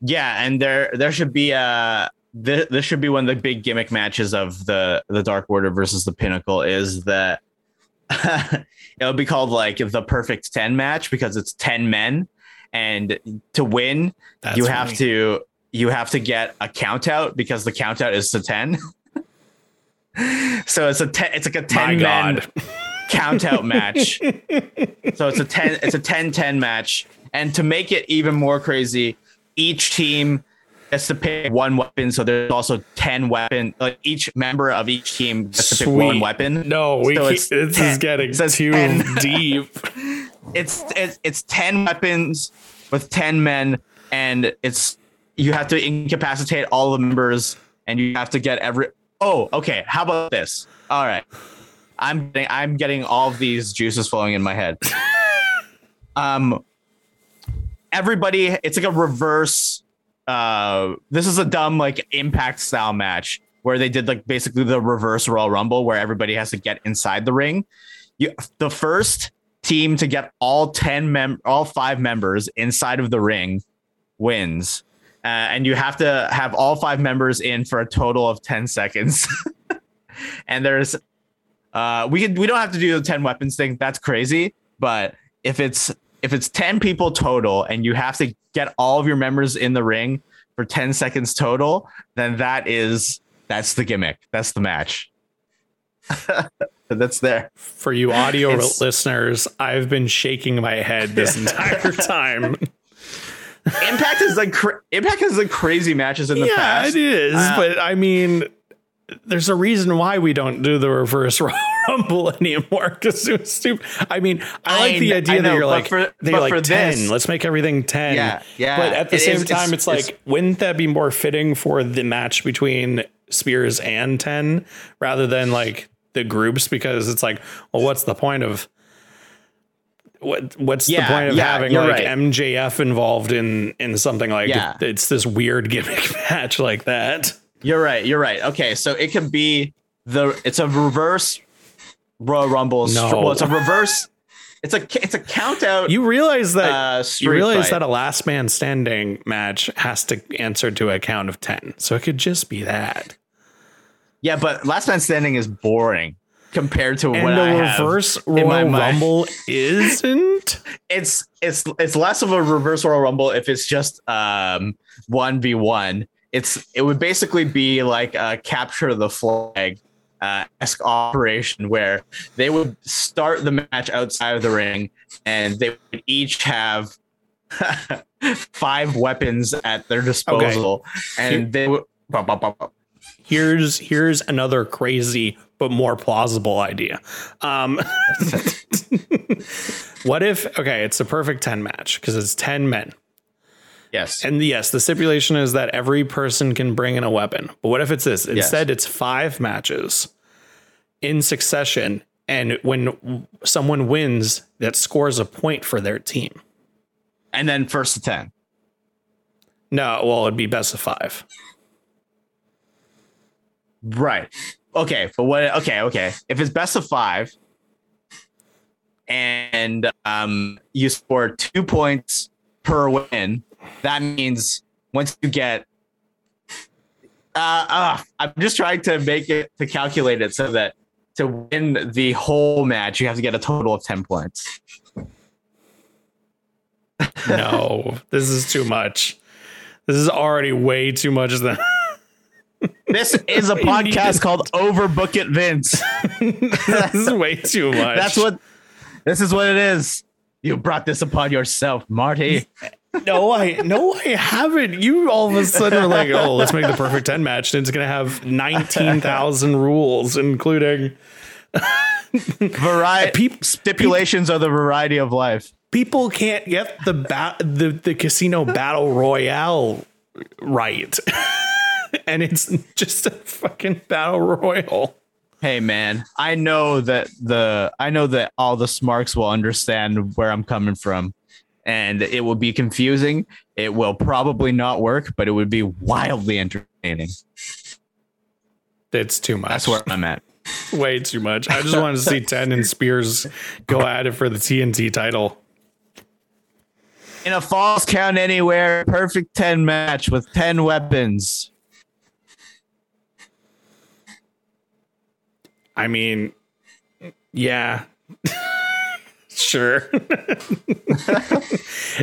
Speaker 2: Yeah, and there there should be uh, a this, this should be one of the big gimmick matches of the the Dark Order versus the Pinnacle is that [laughs] it'll be called like the perfect 10 match because it's 10 men and to win
Speaker 1: That's
Speaker 2: you have
Speaker 1: funny.
Speaker 2: to you have to get a count out because the count out is to 10 [laughs] so it's a 10 it's like a 10
Speaker 1: My
Speaker 2: man [laughs] count out match so it's a 10 it's a 10 10 match and to make it even more crazy each team gets to pick one weapon so there's also 10 weapon like each member of each team gets to pick one weapon
Speaker 1: No, we
Speaker 2: So it's
Speaker 1: this
Speaker 2: 10
Speaker 1: is getting too
Speaker 2: 10. [laughs]
Speaker 1: deep.
Speaker 2: it's it's it's ten weapons with ten men, and it's you have to incapacitate all the members, and you have to get every. Oh, okay. How about this? All right, I'm getting, I'm getting all of these juices flowing in my head. [laughs] um, everybody, it's like a reverse. Uh, this is a dumb like impact style match where they did like basically the reverse Royal Rumble where everybody has to get inside the ring. You, the first team to get all 10 mem all five members inside of the ring wins. Uh, and you have to have all five members in for a total of 10 seconds. [laughs] and there's uh we can we don't have to do the 10 weapons thing. That's crazy, but if it's if it's 10 people total and you have to get all of your members in the ring for 10 seconds total, then that is that's the gimmick. That's the match. [laughs] that's there.
Speaker 1: For you audio listeners, I've been shaking my head this [laughs] entire time.
Speaker 2: Impact is like cra- Impact has like crazy matches in the past.
Speaker 1: yeah,
Speaker 2: past.
Speaker 1: it is, uh, but I mean, there's a reason why we don't do the reverse [laughs] rumble anymore because it was stupid. I mean, I, like the idea know, that you're like for, they're like ten. This, let's make everything ten.
Speaker 2: Yeah, yeah.
Speaker 1: But at the same is, time, it's, it's like, it's, wouldn't that be more fitting for the match between Spears and ten rather than like the groups? Because it's like, well, what's the point of what what's yeah, the point of yeah, having like right. MJF involved in in something like yeah. it's this weird [laughs] gimmick match like that?
Speaker 2: You're right. You're right. Okay, so it could be the it's a reverse Royal Rumble. No. Well, it's a reverse. It's a it's a count out.
Speaker 1: You realize that uh, you realize fight. that a last man standing match has to answer to a count of ten, so it could just be that.
Speaker 2: Yeah, but last man standing is boring compared to and what
Speaker 1: the I reverse Royal Rumble isn't. [laughs]
Speaker 2: It's it's it's less of a reverse Royal Rumble if it's just um one v one it's it would basically be like a capture the flag uh, esque operation where they would start the match outside of the ring and they would each have [laughs] five weapons at their disposal okay. and they would
Speaker 1: here's here's another crazy but more plausible idea um, [laughs] what if okay it's a perfect 10 match because it's 10 men
Speaker 2: Yes.
Speaker 1: And yes, the stipulation is that every person can bring in a weapon. But what if it's this? Instead, yes. it's five matches in succession. And when someone wins, that scores a point for their team.
Speaker 2: And then first to 10.
Speaker 1: No, well, it'd be best of five.
Speaker 2: Right. Okay. But what, okay, okay. If it's best of five and um, you score two points per win, that means once you get uh, uh, I'm just trying to make it to calculate it so that to win the whole match, you have to get a total of 10 points.
Speaker 1: no, this is too much. This is already way too much. Than [laughs]
Speaker 2: this [laughs] is a podcast called Overbook It Vince. [laughs]
Speaker 1: this is way too much.
Speaker 2: That's what this is what it is. You brought this upon yourself, Marty
Speaker 1: no, I no, I haven't. You all of a sudden are like, oh, let's make the perfect 10 match. And it's gonna have 19,000 [laughs] rules, including
Speaker 2: variety stipulations are the variety of life.
Speaker 1: People can't get the bat the, the casino battle royale right. [laughs] and it's just a fucking battle royal.
Speaker 2: Hey man, I know that the I know that all the smarks will understand where I'm coming from and it will be confusing. It will probably not work, but it would be wildly entertaining.
Speaker 1: It's too much.
Speaker 2: That's where I'm at. [laughs]
Speaker 1: Way too much. I just wanted to see Ten and Spears go at it for the TNT title.
Speaker 2: In a false count anywhere, perfect 10 match with 10 weapons.
Speaker 1: I mean, yeah. [laughs] Sure. [laughs]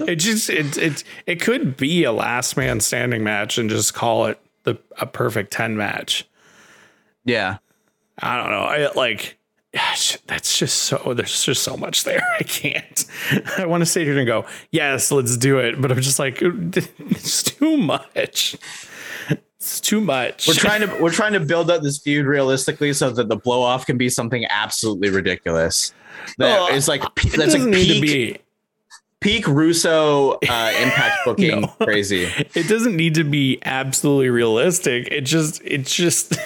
Speaker 1: it just it it it could be a last man standing match and just call it the a perfect 10 match.
Speaker 2: Yeah.
Speaker 1: I don't know. I like [sighs] that's just so there's just so much there. [laughs] I can't. I want to sit here and go, "Yes, let's do it," but I'm just like it's too much. It's too much.
Speaker 2: We're trying to [laughs] we're trying to build up this feud realistically so that the blow off can be something absolutely ridiculous. That
Speaker 1: Well,
Speaker 2: is like
Speaker 1: it
Speaker 2: that's
Speaker 1: doesn't
Speaker 2: like
Speaker 1: need
Speaker 2: peak,
Speaker 1: to be.
Speaker 2: peak Russo [laughs] uh, impact booking
Speaker 1: No.
Speaker 2: crazy.
Speaker 1: It doesn't need to be absolutely realistic. It just, it's just,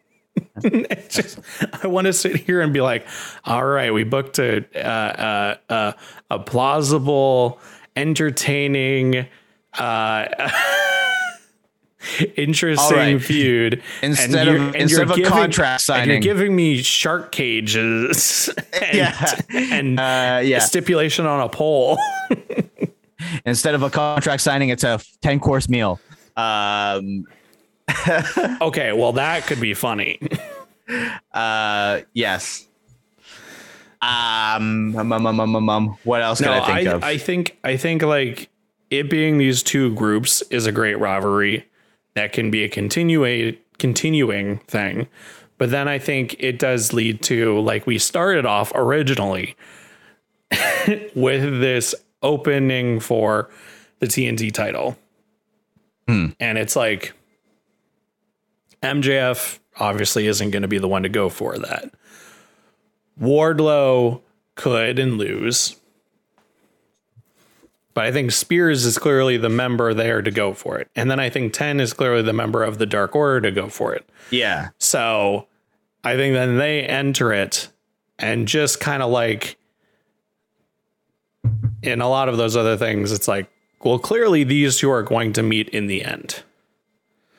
Speaker 1: [laughs] it just. I want to sit here and be like, all right, we booked a uh, uh, uh, a plausible, entertaining, uh, interesting
Speaker 2: right.
Speaker 1: feud.
Speaker 2: Instead
Speaker 1: you're-
Speaker 2: of- instead of a contract
Speaker 1: and you're giving me shark cages. [laughs] And,
Speaker 2: Yeah.
Speaker 1: and
Speaker 2: Uh, yeah.
Speaker 1: stipulation on a pole. [laughs]
Speaker 2: Instead of a contract signing, it's a ten course meal. Um, [laughs]
Speaker 1: okay, well that could be funny.
Speaker 2: uh, yes. Um, um, um, um, um, um, um, what else can
Speaker 1: No,
Speaker 2: I think
Speaker 1: I,
Speaker 2: of?
Speaker 1: I think I think like it being these two groups is a great rivalry that can be a continua- continuing thing. But then I think it does lead to like we started off originally [laughs] with this opening for the TNT title.
Speaker 2: Hmm.
Speaker 1: And it's like MJF obviously isn't going to be the one to go for that. Wardlow could and lose. But I think Spears is clearly the member there to go for it. And then I think 10 is clearly the member of the Dark Order to go for it.
Speaker 2: yeah.
Speaker 1: So I think then they enter it and just kind of like in a lot of those other things, it's like, well, clearly these two are going to meet in the end.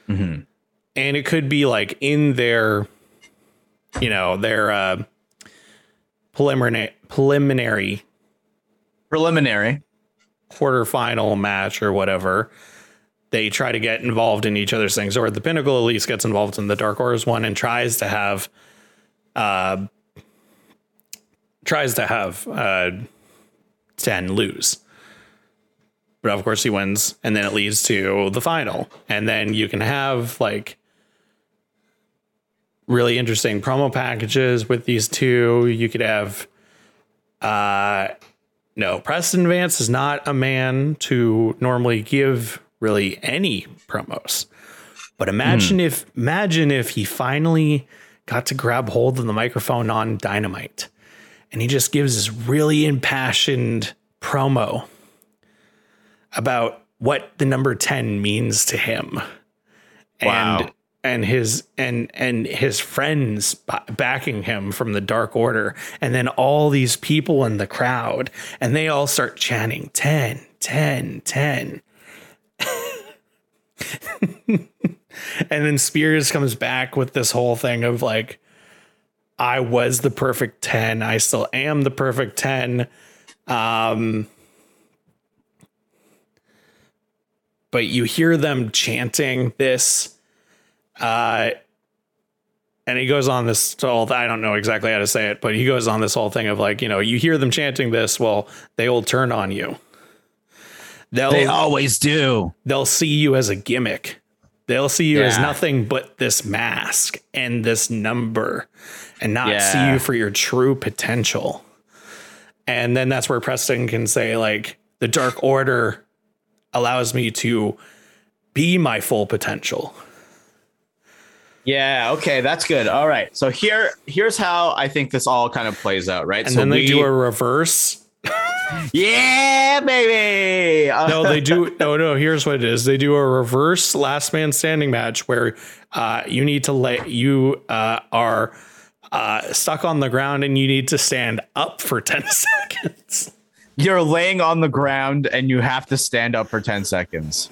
Speaker 2: Mhm.
Speaker 1: And it could be like in their, you know, their uh, preliminary preliminary
Speaker 2: Preliminary.
Speaker 1: Quarterfinal match or whatever. They try to get involved in each other's things, or the Pinnacle at least gets involved in the Dark Horse one and tries to have, uh, tries to have uh, ten lose. But of course he wins, and then it leads to the final, and then you can have like really interesting promo packages with these two. You could have, uh, no, Preston Vance is not a man to normally give really any promos. But imagine hmm. if imagine if he finally got to grab hold of the microphone on Dynamite and he just gives this really impassioned promo about what the number 10 means to him.
Speaker 2: Wow.
Speaker 1: And and his and and his friends ba- backing him from the dark order and then all these people in the crowd and they all start chanting 10 10 10 [laughs] and then spears comes back with this whole thing of like i was the perfect 10 i still am the perfect 10 um but you hear them chanting this uh and he goes on this whole I don't know exactly how to say it, but he goes on this whole thing of like, you know, you hear them chanting this, well, they will turn on you. They'll
Speaker 2: They always do.
Speaker 1: they'll see you as a gimmick. They'll see you as nothing but this mask and this number and not
Speaker 2: Yeah.
Speaker 1: see you for your true potential. And then that's where Preston can say, like, the Dark Order allows me to be my full potential.
Speaker 2: Yeah. Okay. That's good. All right. So here, here's how I think this all kind of plays out. Right.
Speaker 1: And
Speaker 2: so
Speaker 1: then they
Speaker 2: we-
Speaker 1: do a reverse.
Speaker 2: yeah, baby.
Speaker 1: No, they do. No, no. Here's what it is. They do a reverse last man standing match where uh, you need to let you uh, are uh, stuck on the ground and you need to stand up for [laughs] ten seconds.
Speaker 2: you're laying on the ground and you have to stand up for 10 seconds.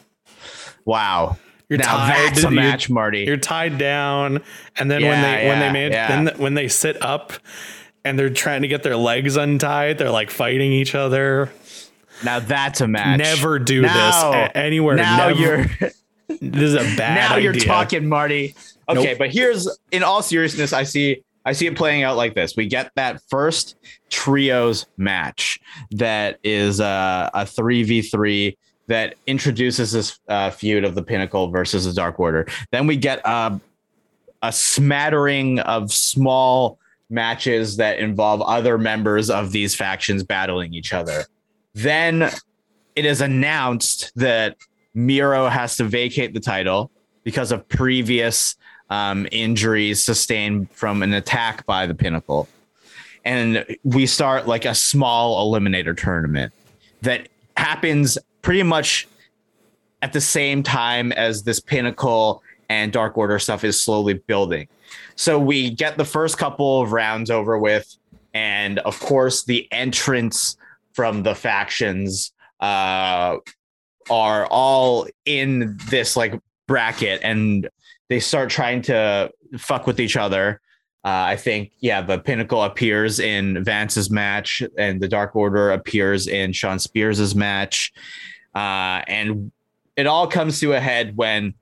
Speaker 2: Wow.
Speaker 1: You're
Speaker 2: now
Speaker 1: tied.
Speaker 2: that's a match, Marty.
Speaker 1: You're tied down, and then when
Speaker 2: Yeah,
Speaker 1: they when they made
Speaker 2: yeah.
Speaker 1: then th- when they sit up and they're trying to get their legs untied, they're like fighting each other.
Speaker 2: now that's a match.
Speaker 1: Never do
Speaker 2: Now-
Speaker 1: this a- anywhere.
Speaker 2: Now
Speaker 1: Never-
Speaker 2: you're [laughs]
Speaker 1: This is a bad
Speaker 2: now you're talking, Marty. Okay,
Speaker 1: Nope.
Speaker 2: but here's in all seriousness, I see I see it playing out like this. We get that first trios match that is uh, a three v three that introduces this uh, feud of the Pinnacle versus the Dark Order. Then we get uh, a smattering of small matches that involve other members of these factions battling each other. Then it is announced that Miro has to vacate the title because of previous um, injuries sustained from an attack by the Pinnacle. And we start like a small eliminator tournament that happens pretty much at the same time as this Pinnacle and Dark Order stuff is slowly building. So we get the first couple of rounds over with, and of course, the entrance from the factions uh, are all in this like bracket, and they start trying to fuck with each other. Uh, I think, yeah, the Pinnacle appears in Vance's match, and the Dark Order appears in Shawn Spears's match, uh, and it all comes to a head when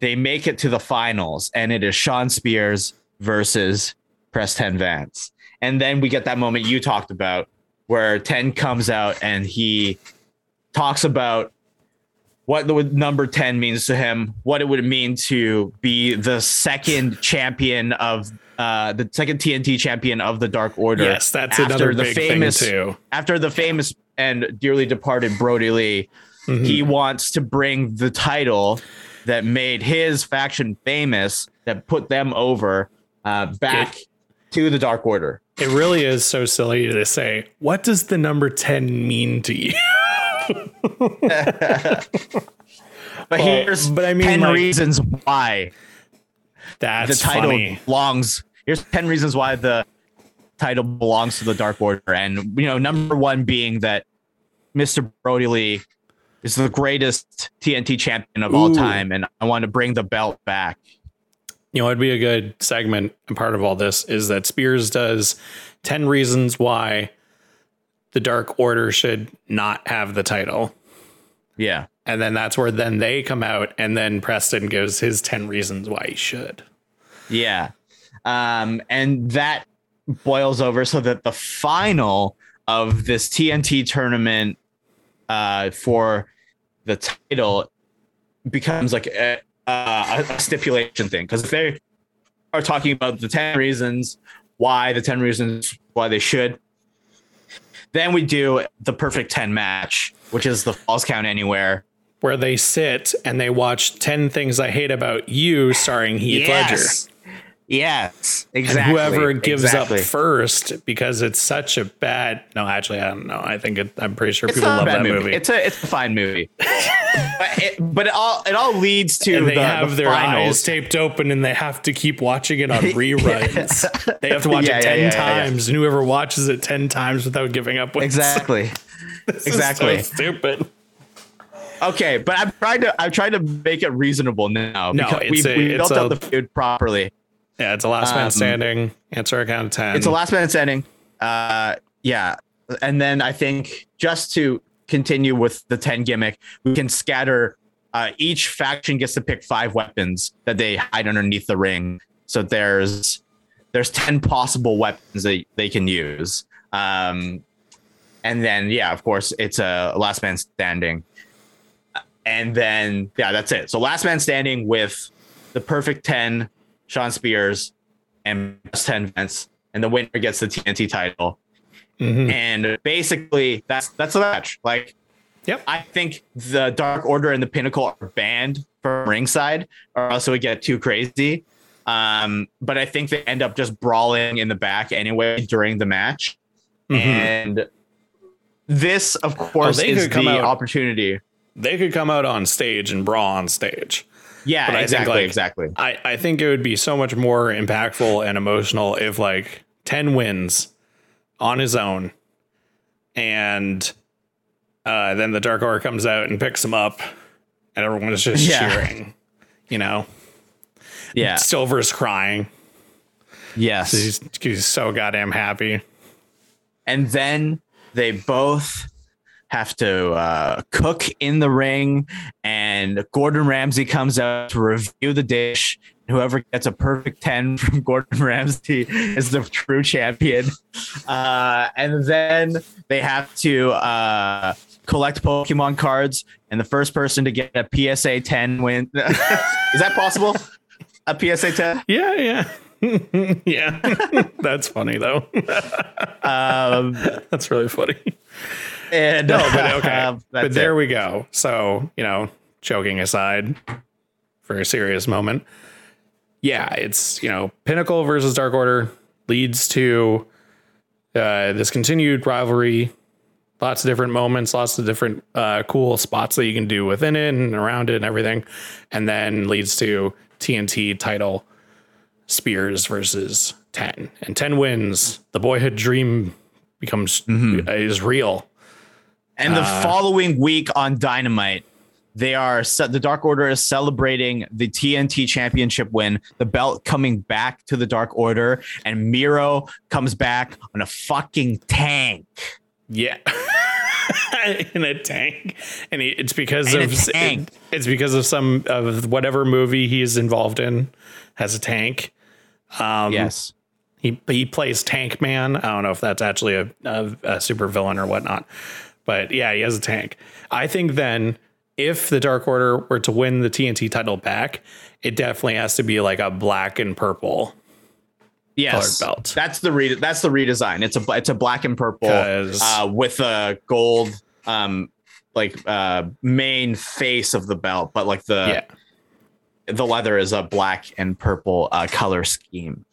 Speaker 2: they make it to the finals, and it is Shawn Spears versus Preston Vance. And then we get that moment you talked about where 10 comes out and he talks about what the number 10 means to him, what it would mean to be the second champion of uh, the second TNT champion of the Dark Order.
Speaker 1: Yes, that's another the big famous, thing too.
Speaker 2: After the famous and dearly departed Brodie Lee, mm-hmm. he wants to bring the title that made his faction famous, that put them over, uh, back it, to the Dark Order.
Speaker 1: It really is so silly to say, what does the number 10 mean to you? [laughs]
Speaker 2: but well, here's but I mean, 10 like, reasons why
Speaker 1: that's
Speaker 2: the title
Speaker 1: funny.
Speaker 2: belongs. Here's 10 reasons why the title belongs to the Dark Order. And, you know, number one being that Mr. Brodie Lee is the greatest TNT champion of Ooh. all time, and I want to bring the belt back.
Speaker 1: You know, it'd be a good segment and part of all this is that Spears does 10 reasons why the Dark Order should not have the title.
Speaker 2: Yeah.
Speaker 1: And then that's where then they come out and then Preston gives his 10 reasons why he should.
Speaker 2: Yeah. Um, and that boils over so that the final of this TNT tournament uh, for the title becomes like a, a, a stipulation thing. Because if they are talking about the 10 reasons why the 10 reasons why they should then we do the perfect 10 match which is the falls count anywhere.
Speaker 1: Where they sit and they watch 10 things i hate about you starring heath yes. ledger
Speaker 2: Yes, exactly.
Speaker 1: And whoever gives exactly. up first because it's such a bad. No, actually, I don't know. I think it, I'm pretty sure
Speaker 2: it's
Speaker 1: people love that
Speaker 2: movie.
Speaker 1: movie.
Speaker 2: It's a it's a fine movie, [laughs] but, it, but it all it all leads to
Speaker 1: and they
Speaker 2: the,
Speaker 1: have
Speaker 2: the
Speaker 1: their
Speaker 2: finals.
Speaker 1: eyes taped open and they have to keep watching it on [laughs] reruns. they have to watch yeah, it ten yeah, yeah, times, and whoever watches it ten times without giving up wins.
Speaker 2: Exactly. [laughs] exactly.
Speaker 1: So stupid.
Speaker 2: Okay, but I'm trying to I'm trying to make it reasonable now.
Speaker 1: No,
Speaker 2: because we, we built up the food properly.
Speaker 1: Yeah, it's a last man um, standing. Answer a count of ten.
Speaker 2: It's a last man standing. Uh, yeah, and then I think just to continue with the ten gimmick, we can scatter. Uh, each faction gets to pick five weapons that they hide underneath the ring. So there's there's ten possible weapons that they can use. Um, and then yeah, of course, it's a last man standing. And then yeah, that's it. So last man standing with the perfect ten Shawn Spears and 10 Vance, and the winner gets the TNT title. Mm-hmm. And basically, that's that's a match. Like,
Speaker 1: yep.
Speaker 2: I think the Dark Order and the Pinnacle are banned from ringside, or else it would get too crazy. Um, but I think they end up just brawling in the back anyway during the match. Mm-hmm. And this, of course, oh, is the out, opportunity.
Speaker 1: They could come out on stage and brawl on stage.
Speaker 2: Yeah, but exactly, like, exactly.
Speaker 1: I, I think it would be so much more impactful and emotional if like 10 wins on his own and uh, then the Dark Order comes out and picks him up and everyone is just yeah. cheering, you know?
Speaker 2: Yeah.
Speaker 1: Silver's crying.
Speaker 2: Yes.
Speaker 1: He's, he's so goddamn happy.
Speaker 2: And then they both have to uh, cook in the ring, and Gordon Ramsay comes out to review the dish. Whoever gets a perfect 10 [laughs] from Gordon Ramsay is the true champion. Uh, and then they have to uh, collect Pokemon cards, and the first person to get a PSA 10 win. [laughs] is that possible? A PSA 10?
Speaker 1: Yeah, yeah. [laughs] yeah, that's funny though. um, that's really funny.
Speaker 2: And no,
Speaker 1: but [laughs] okay, uh, but there we go. So you know, joking aside, for a serious moment. Yeah, it's you know Pinnacle versus Dark Order leads to uh, this continued rivalry. Lots of different moments, lots of different uh, cool spots that you can do within it and around it and everything, and then leads to TNT title Spears versus Ten, and Ten wins. The boyhood dream becomes
Speaker 2: Mm-hmm.
Speaker 1: is real.
Speaker 2: And the
Speaker 1: Uh,
Speaker 2: following week on Dynamite, they are the Dark Order is celebrating the TNT Championship win, the belt coming back to the Dark Order, and Miro comes back on a fucking tank.
Speaker 1: Yeah. [laughs] in a tank. And he, it's because
Speaker 2: In
Speaker 1: of
Speaker 2: tank.
Speaker 1: it's because of some of whatever movie he's involved in has a tank. Um
Speaker 2: yes.
Speaker 1: he he plays Tank Man. I don't know if that's actually a, a, a super villain or whatnot. But yeah, he has a tank. I think then if the Dark Order were to win the TNT title back, it definitely has to be like a black and purple.
Speaker 2: Yes.
Speaker 1: colored belt.
Speaker 2: That's the re- that's the redesign. It's a it's a black and purple uh, with a gold um like uh main face of the belt, but like the
Speaker 1: yeah.
Speaker 2: the leather is a black and purple uh, color scheme.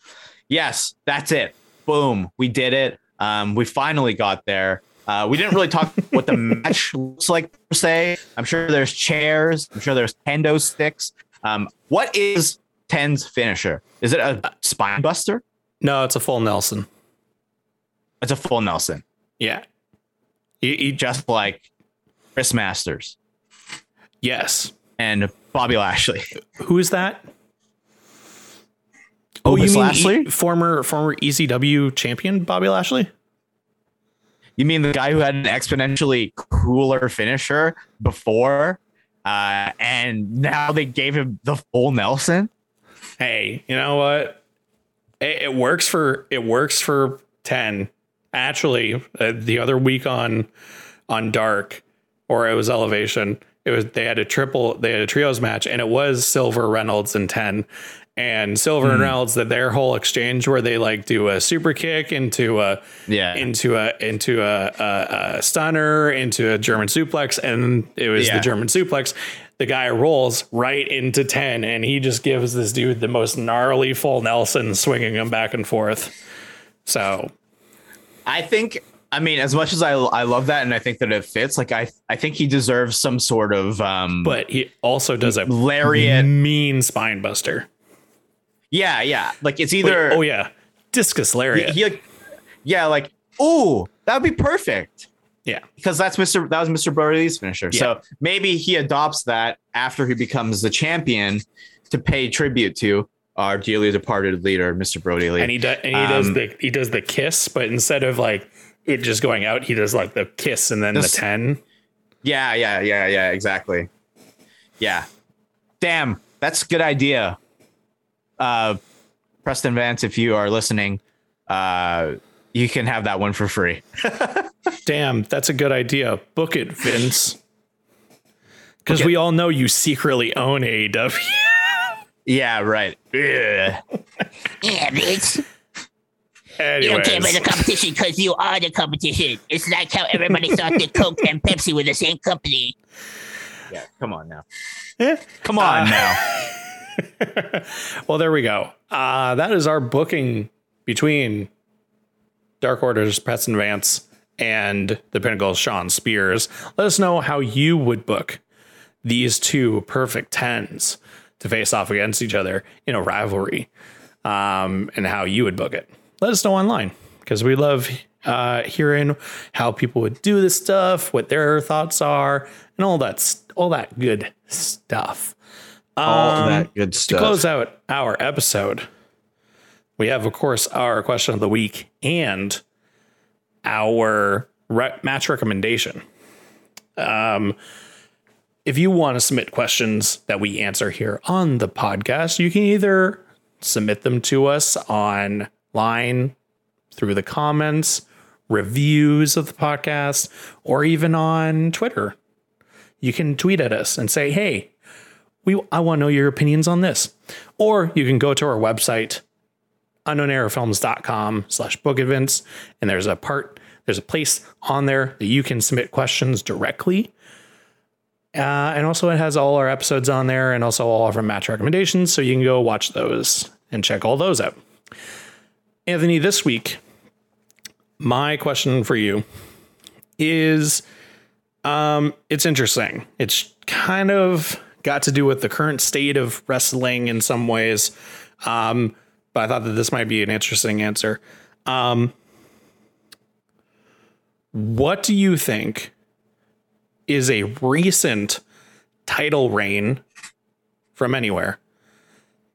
Speaker 2: Yes, that's it. Boom, we did it. Um, we finally got there. Uh, we didn't really talk [laughs] what the match looks like per se. I'm sure there's chairs. I'm sure there's kendo sticks. Um, what is Ten's finisher? Is it a spine buster?
Speaker 1: No, it's a full Nelson.
Speaker 2: It's a full Nelson,
Speaker 1: Yeah. He, he
Speaker 2: just like Chris Masters
Speaker 1: yes.
Speaker 2: and Bobby Lashley.
Speaker 1: Who is that?
Speaker 2: Oh, Opus you
Speaker 1: mean
Speaker 2: Lashley?
Speaker 1: E- former former ECW champion Bobby Lashley?
Speaker 2: You mean the guy who had an exponentially cooler finisher before, uh, and now they gave him the full Nelson?
Speaker 1: Hey, you know what? It, it works for it works for ten. Actually, uh, the other week on on Dark, or it was Elevation. It was they had a triple, they had a trios match, and it was Silver, Reynolds, and ten. And Silver and Reynolds, that their whole exchange where they like do a super kick into a
Speaker 2: Yeah.
Speaker 1: into a into a, a, a stunner into a German suplex, and it was
Speaker 2: Yeah.
Speaker 1: the German suplex. The guy rolls right into ten, and he just gives this dude the most gnarly full Nelson, swinging him back and forth. So
Speaker 2: I think. I mean, as much as I I love that, and I think that it fits. Like I I think he deserves some sort of um.
Speaker 1: but he also does a
Speaker 2: Lariat.
Speaker 1: mean spine buster.
Speaker 2: Yeah, yeah. Like it's
Speaker 1: Wait,
Speaker 2: either
Speaker 1: oh yeah, discus lariat.
Speaker 2: he, he- yeah, like ooh, that would be perfect.
Speaker 1: yeah,
Speaker 2: because that's Mr. That was Mr. Brodie's finisher.
Speaker 1: Yeah.
Speaker 2: So maybe he adopts that after he becomes the champion to pay tribute to our dearly departed leader, Mr. Brodie Lee.
Speaker 1: and he does and he does
Speaker 2: Um,
Speaker 1: the he does the kiss, but instead of like it just going out, he does like the kiss and then
Speaker 2: This-
Speaker 1: the ten.
Speaker 2: yeah, yeah, yeah, yeah, exactly. Yeah. Damn, that's a good idea. Uh, Preston Vance, if you are listening, uh, you can have that one for free. [laughs]
Speaker 1: Damn, that's a good idea. Book it, Vince. Because we all know you secretly own AEW.
Speaker 2: Yeah, right. Ugh. [laughs]
Speaker 3: Yeah, bitch. You
Speaker 1: Anyways,
Speaker 3: don't care about the competition because you are the competition. It's like how everybody thought that Coke and Pepsi were the same company.
Speaker 2: Yeah, come on now.
Speaker 1: Eh.
Speaker 2: Come on
Speaker 1: Uh,
Speaker 2: now. [laughs] [laughs]
Speaker 1: well, there we go. Uh, that is our booking between Dark Order's Preston Vance and the Pinnacle Shawn Spears. Let us know how you would book these two perfect tens to face off against each other in a rivalry, um, and how you would book it. Let us know online because we love uh, hearing how people would do this stuff, what their thoughts are, and all that all that good stuff.
Speaker 2: All
Speaker 1: Um,
Speaker 2: that good stuff.
Speaker 1: to close out our episode, we have, of course, our question of the week and our re- match recommendation. Um, if you want to submit questions that we answer here on the podcast, you can either submit them to us online through the comments, reviews of the podcast, or even on Twitter. You can tweet at us and say, hey, we I want to know your opinions on this. Or you can go to our website, unknownerafilms.com slash book events, and there's a part, there's a place on there that you can submit questions directly. Uh, and also, it has all our episodes on there and also all of our match recommendations. So you can go watch those and check all those out. Anthony, this week, my question for you is um, it's interesting. It's kind of got to do with the current state of wrestling in some ways. Um, but I thought that this might be an interesting answer. Um, what do you think is a recent title reign from anywhere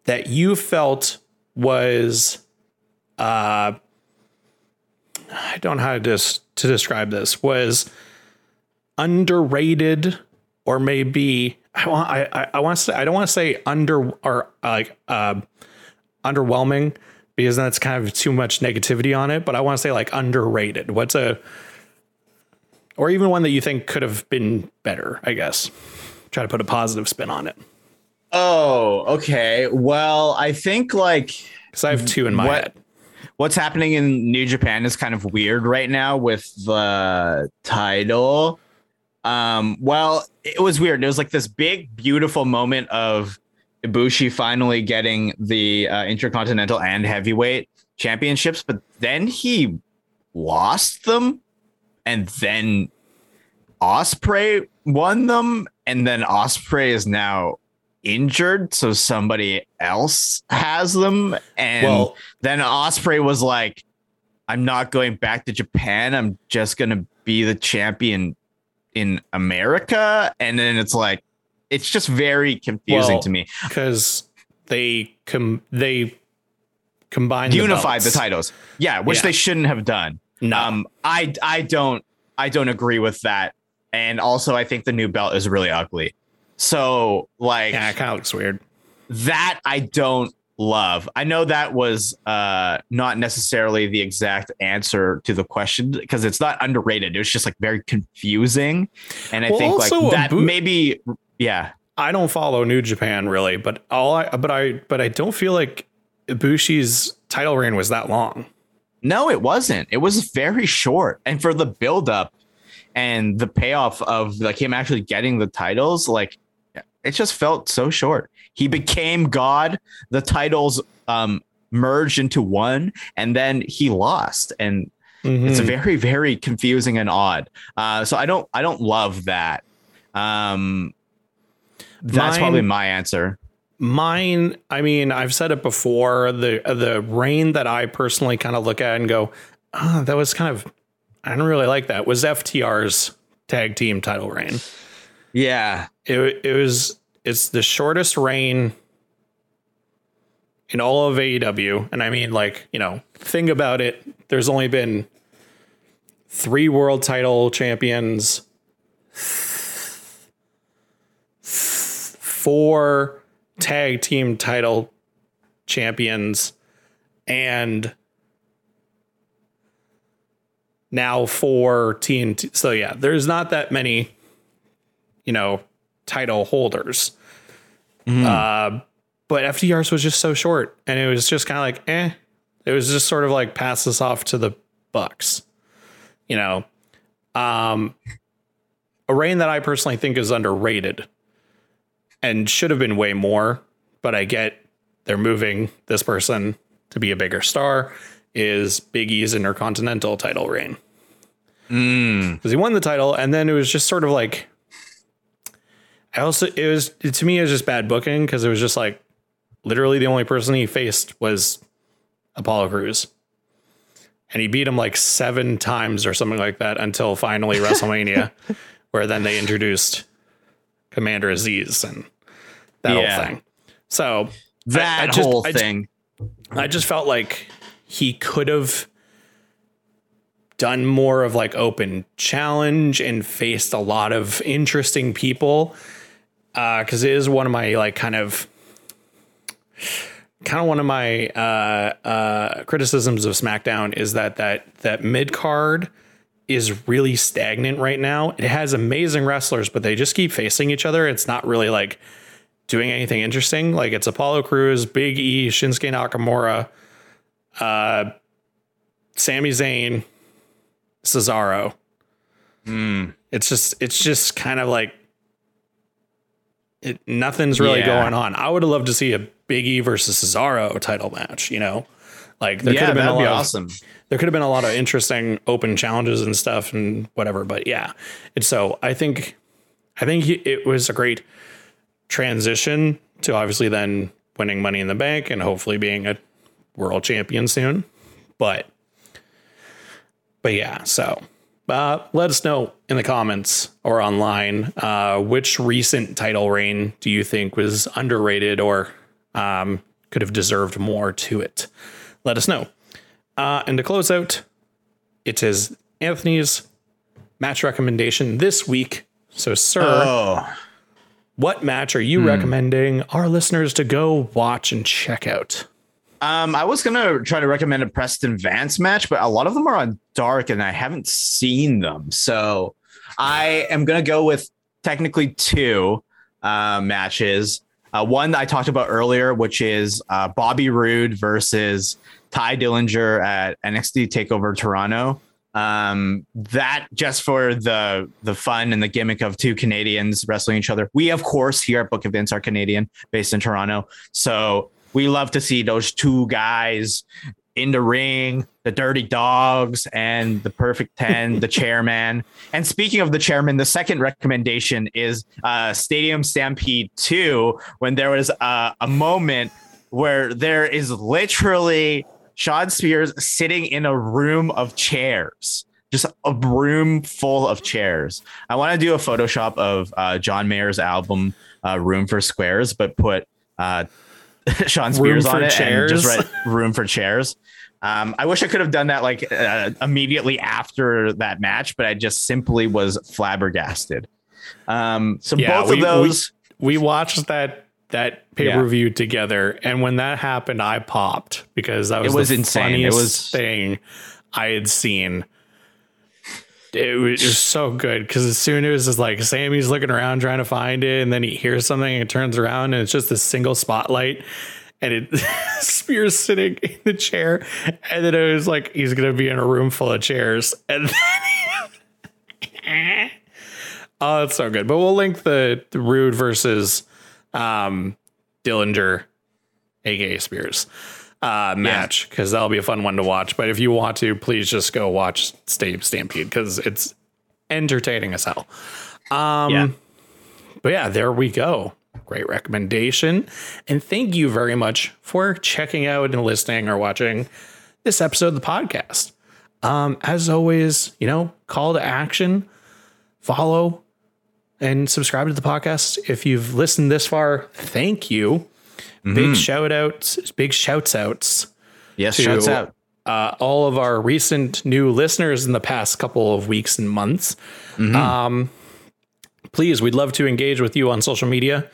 Speaker 1: that you felt was uh I don't know how to dis- to describe this was underrated or maybe I want I I, want to say I don't want to say under or like uh, underwhelming because that's kind of too much negativity on it but I want to say like underrated what's a or even one that you think could have been better I guess try to put a positive spin on it
Speaker 2: Oh, okay. Well, I think like
Speaker 1: because I have two in my
Speaker 2: What-
Speaker 1: head
Speaker 2: what's happening in New Japan is kind of weird right now with the title. Um, well, it was weird. It was like this big, beautiful moment of Ibushi finally getting the uh, Intercontinental and Heavyweight championships, but then he lost them, and then Ospreay won them, and then Ospreay is now injured, so somebody else has them, and
Speaker 1: well
Speaker 2: then Ospreay was like, "I'm not going back to Japan. I'm just gonna be the champion in America." And then it's like, it's just very confusing
Speaker 1: Well,
Speaker 2: to me.
Speaker 1: because they com they combined
Speaker 2: Unified the,
Speaker 1: belts.
Speaker 2: titles, yeah, which
Speaker 1: Yeah.
Speaker 2: they shouldn't have done.
Speaker 1: No,
Speaker 2: Um, I I don't I don't agree with that, and also I think the new belt is really ugly. So like
Speaker 1: yeah, it kind of looks weird.
Speaker 2: that I don't love. I know that was uh not necessarily the exact answer to the question because it's not underrated. It was just like very confusing. And I
Speaker 1: Well,
Speaker 2: think like that maybe yeah.
Speaker 1: I don't follow New Japan really, but all I but I but I don't feel like Ibushi's title reign was that long.
Speaker 2: No, it wasn't. It was very short. And for the build up and the payoff of like him actually getting the titles, like it just felt so short. He became God. The titles um merged into one and then he lost and it's
Speaker 1: Mhm.
Speaker 2: very very confusing and odd uh so i don't i don't love that um that's
Speaker 1: Mine-
Speaker 2: probably my answer
Speaker 1: Mine, I mean, I've said it before. The the reign that I personally kind of look at and go, oh, that was kind of I don't really like that. Was FTR's tag team title reign.
Speaker 2: yeah
Speaker 1: It it was it's the shortest reign in all of AEW. And I mean, like, you know, think about it. There's only been three world title champions, four tag team title champions, and now four TNT. So yeah, there's not that many, you know, title holders. Uh, but FTR's was just so short, and it was just kind of like, eh. It was just sort of like pass this off to the Bucks, you know. Um, a reign that I personally think is underrated and should have been way more, but I get they're moving this person to be a bigger star. Is Big E's Intercontinental title reign
Speaker 2: mm.
Speaker 1: because he won the title, and then it was just sort of like. I also it was to me it was just bad booking because it was just like literally the only person he faced was Apollo Crews, and he beat him like seven times or something like that until finally WrestleMania, [laughs] where then they introduced Commander Azeez and that
Speaker 2: Yeah.
Speaker 1: whole thing. So
Speaker 2: that
Speaker 1: I just-
Speaker 2: whole
Speaker 1: I just-
Speaker 2: thing
Speaker 1: I just felt like he could have done more of like open challenge and faced a lot of interesting people. Uh, cause it is one of my like kind of kind of one of my uh uh criticisms of SmackDown is that that that mid card is really stagnant right now. It has amazing wrestlers, but they just keep facing each other. It's not really like doing anything interesting. Like it's Apollo Crews, Big E, Shinsuke Nakamura, uh, Sami Zayn, Cesaro.
Speaker 2: Mm.
Speaker 1: It's just it's just kind of like it, nothing's really
Speaker 2: Yeah.
Speaker 1: going on. I would have loved to see a Big E versus Cesaro title match. You know, like there could have been a lot
Speaker 2: be
Speaker 1: of
Speaker 2: awesome.
Speaker 1: there could have been a lot of interesting open challenges and stuff and whatever. But yeah, and so I think I think it was a great transition to obviously then winning Money in the Bank and hopefully being a world champion soon. But but yeah, so uh, let us know in the comments or online uh, which recent title reign do you think was underrated or um, could have deserved more to it. Let us know. Uh, and to close out, it is Anthony's match recommendation this week. So, sir,
Speaker 2: Oh,
Speaker 1: what match are you recommending our listeners to go watch and check out?
Speaker 2: Um, I was gonna try to recommend a Preston Vance match, but a lot of them are on Dark, and I haven't seen them. So I am gonna go with technically two uh, matches. Uh, one I talked about earlier, which is uh, Bobby Roode versus Tye Dillinger at NXT Takeover Toronto. Um, that just for the the fun and the gimmick of two Canadians wrestling each other. We of course here at Book It Vince are Canadian, based in Toronto, so we love to see those two guys in the ring, the dirty dogs and the perfect 10, the [laughs] chairman. And speaking of the chairman, the second recommendation is uh, Stadium Stampede 2, when there was uh, a moment where there is literally Shawn Spears sitting in a room of chairs. Just a room full of chairs. I want to do a Photoshop of uh, John Mayer's album, uh, Room for Squares, but put uh, [laughs] Shawn Spears on it and just
Speaker 1: chairs?
Speaker 2: write [laughs] room for chairs. Um, I wish I could have done that like uh, immediately after that match, but I just simply was flabbergasted. Um, so
Speaker 1: Yeah,
Speaker 2: both
Speaker 1: we-
Speaker 2: of those,
Speaker 1: We watched that that pay per view together, and when that happened, I popped because that was,
Speaker 2: was
Speaker 1: the
Speaker 2: insane. It
Speaker 1: funniest
Speaker 2: was-
Speaker 1: thing I had seen. It was, so good because as soon as it was just like Sammy's looking around trying to find it, and then he hears something and turns around, and it's just a single spotlight, and it [laughs] Spears sitting in the chair, and then it was like he's gonna be in a room full of chairs, and [laughs] then [laughs] Oh, that's so good. But we'll link the, the Roode versus um, Dillinger, aka Spears, uh, match because that'll be a fun one to watch. But if you want to, please just go watch Stampede because it's entertaining as hell. Um,
Speaker 2: Yeah.
Speaker 1: But yeah, there we go. Great recommendation. And thank you very much for checking out and listening or watching this episode of the podcast. Um, as always, you know, call to action, follow, and subscribe to the podcast. If you've listened this far, thank you. Big shout outs, big shouts outs
Speaker 2: yes,
Speaker 1: to
Speaker 2: shouts out.
Speaker 1: uh, all of our recent new listeners in the past couple of weeks and months. Um, please, we'd love to engage with you on social media.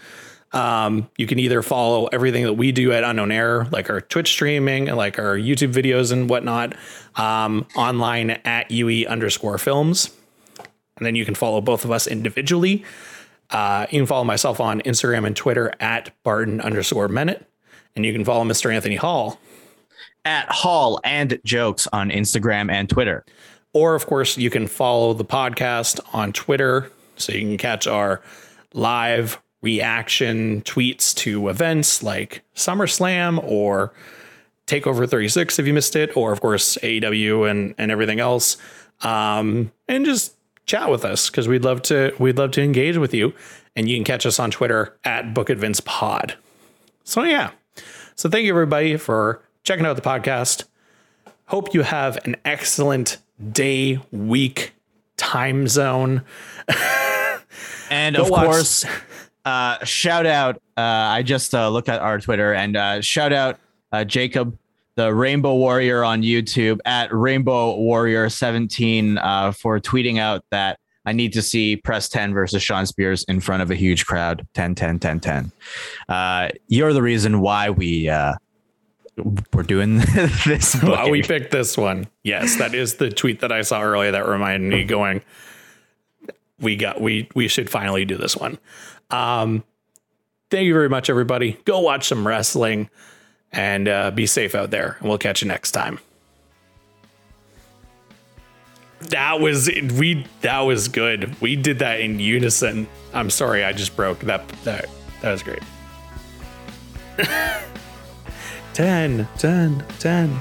Speaker 1: Um, you can either follow everything that we do at Unknown Error, like our Twitch streaming and like our YouTube videos and whatnot, um, online at UE underscore films. And then you can follow both of us individually. Uh, you can follow myself on Instagram and Twitter at Barton underscore Minute. And you can follow Mr. Anthony Hall
Speaker 2: At Hall and Jokes on Instagram and Twitter.
Speaker 1: Or, of course, you can follow the podcast on Twitter so you can catch our live reaction tweets to events like SummerSlam or Takeover 36 if you missed it, or, of course, AEW and, and everything else. Um, and just chat with us because we'd love to we'd love to engage with you. And you can catch us on Twitter at Book It Vince Pod. So yeah. So thank you everybody for checking out the podcast. Hope you have an excellent day, week, time zone. [laughs]
Speaker 2: And
Speaker 1: Go
Speaker 2: of
Speaker 1: watch-
Speaker 2: course, uh, shout out. Uh, I just uh, looked at our Twitter and uh, shout out uh, Jacob, the Rainbow Warrior on YouTube at Rainbow Warrior 17 uh, for tweeting out that I need to see Preston versus Shawn Spears in front of a huge crowd. 10, 10, 10, 10. Uh, you're the reason why we uh, we're doing [laughs] this. [laughs]
Speaker 1: Wow, we picked this one. Yes, that is the tweet that I saw earlier that reminded me going, we got we we should finally do this one. Um thank you very much, everybody. Go watch some wrestling and uh, be safe out there. And we'll catch you next time. That was we that was good. We did that in unison. I'm sorry, I just broke that that That was great. [laughs] 10, 10, 10.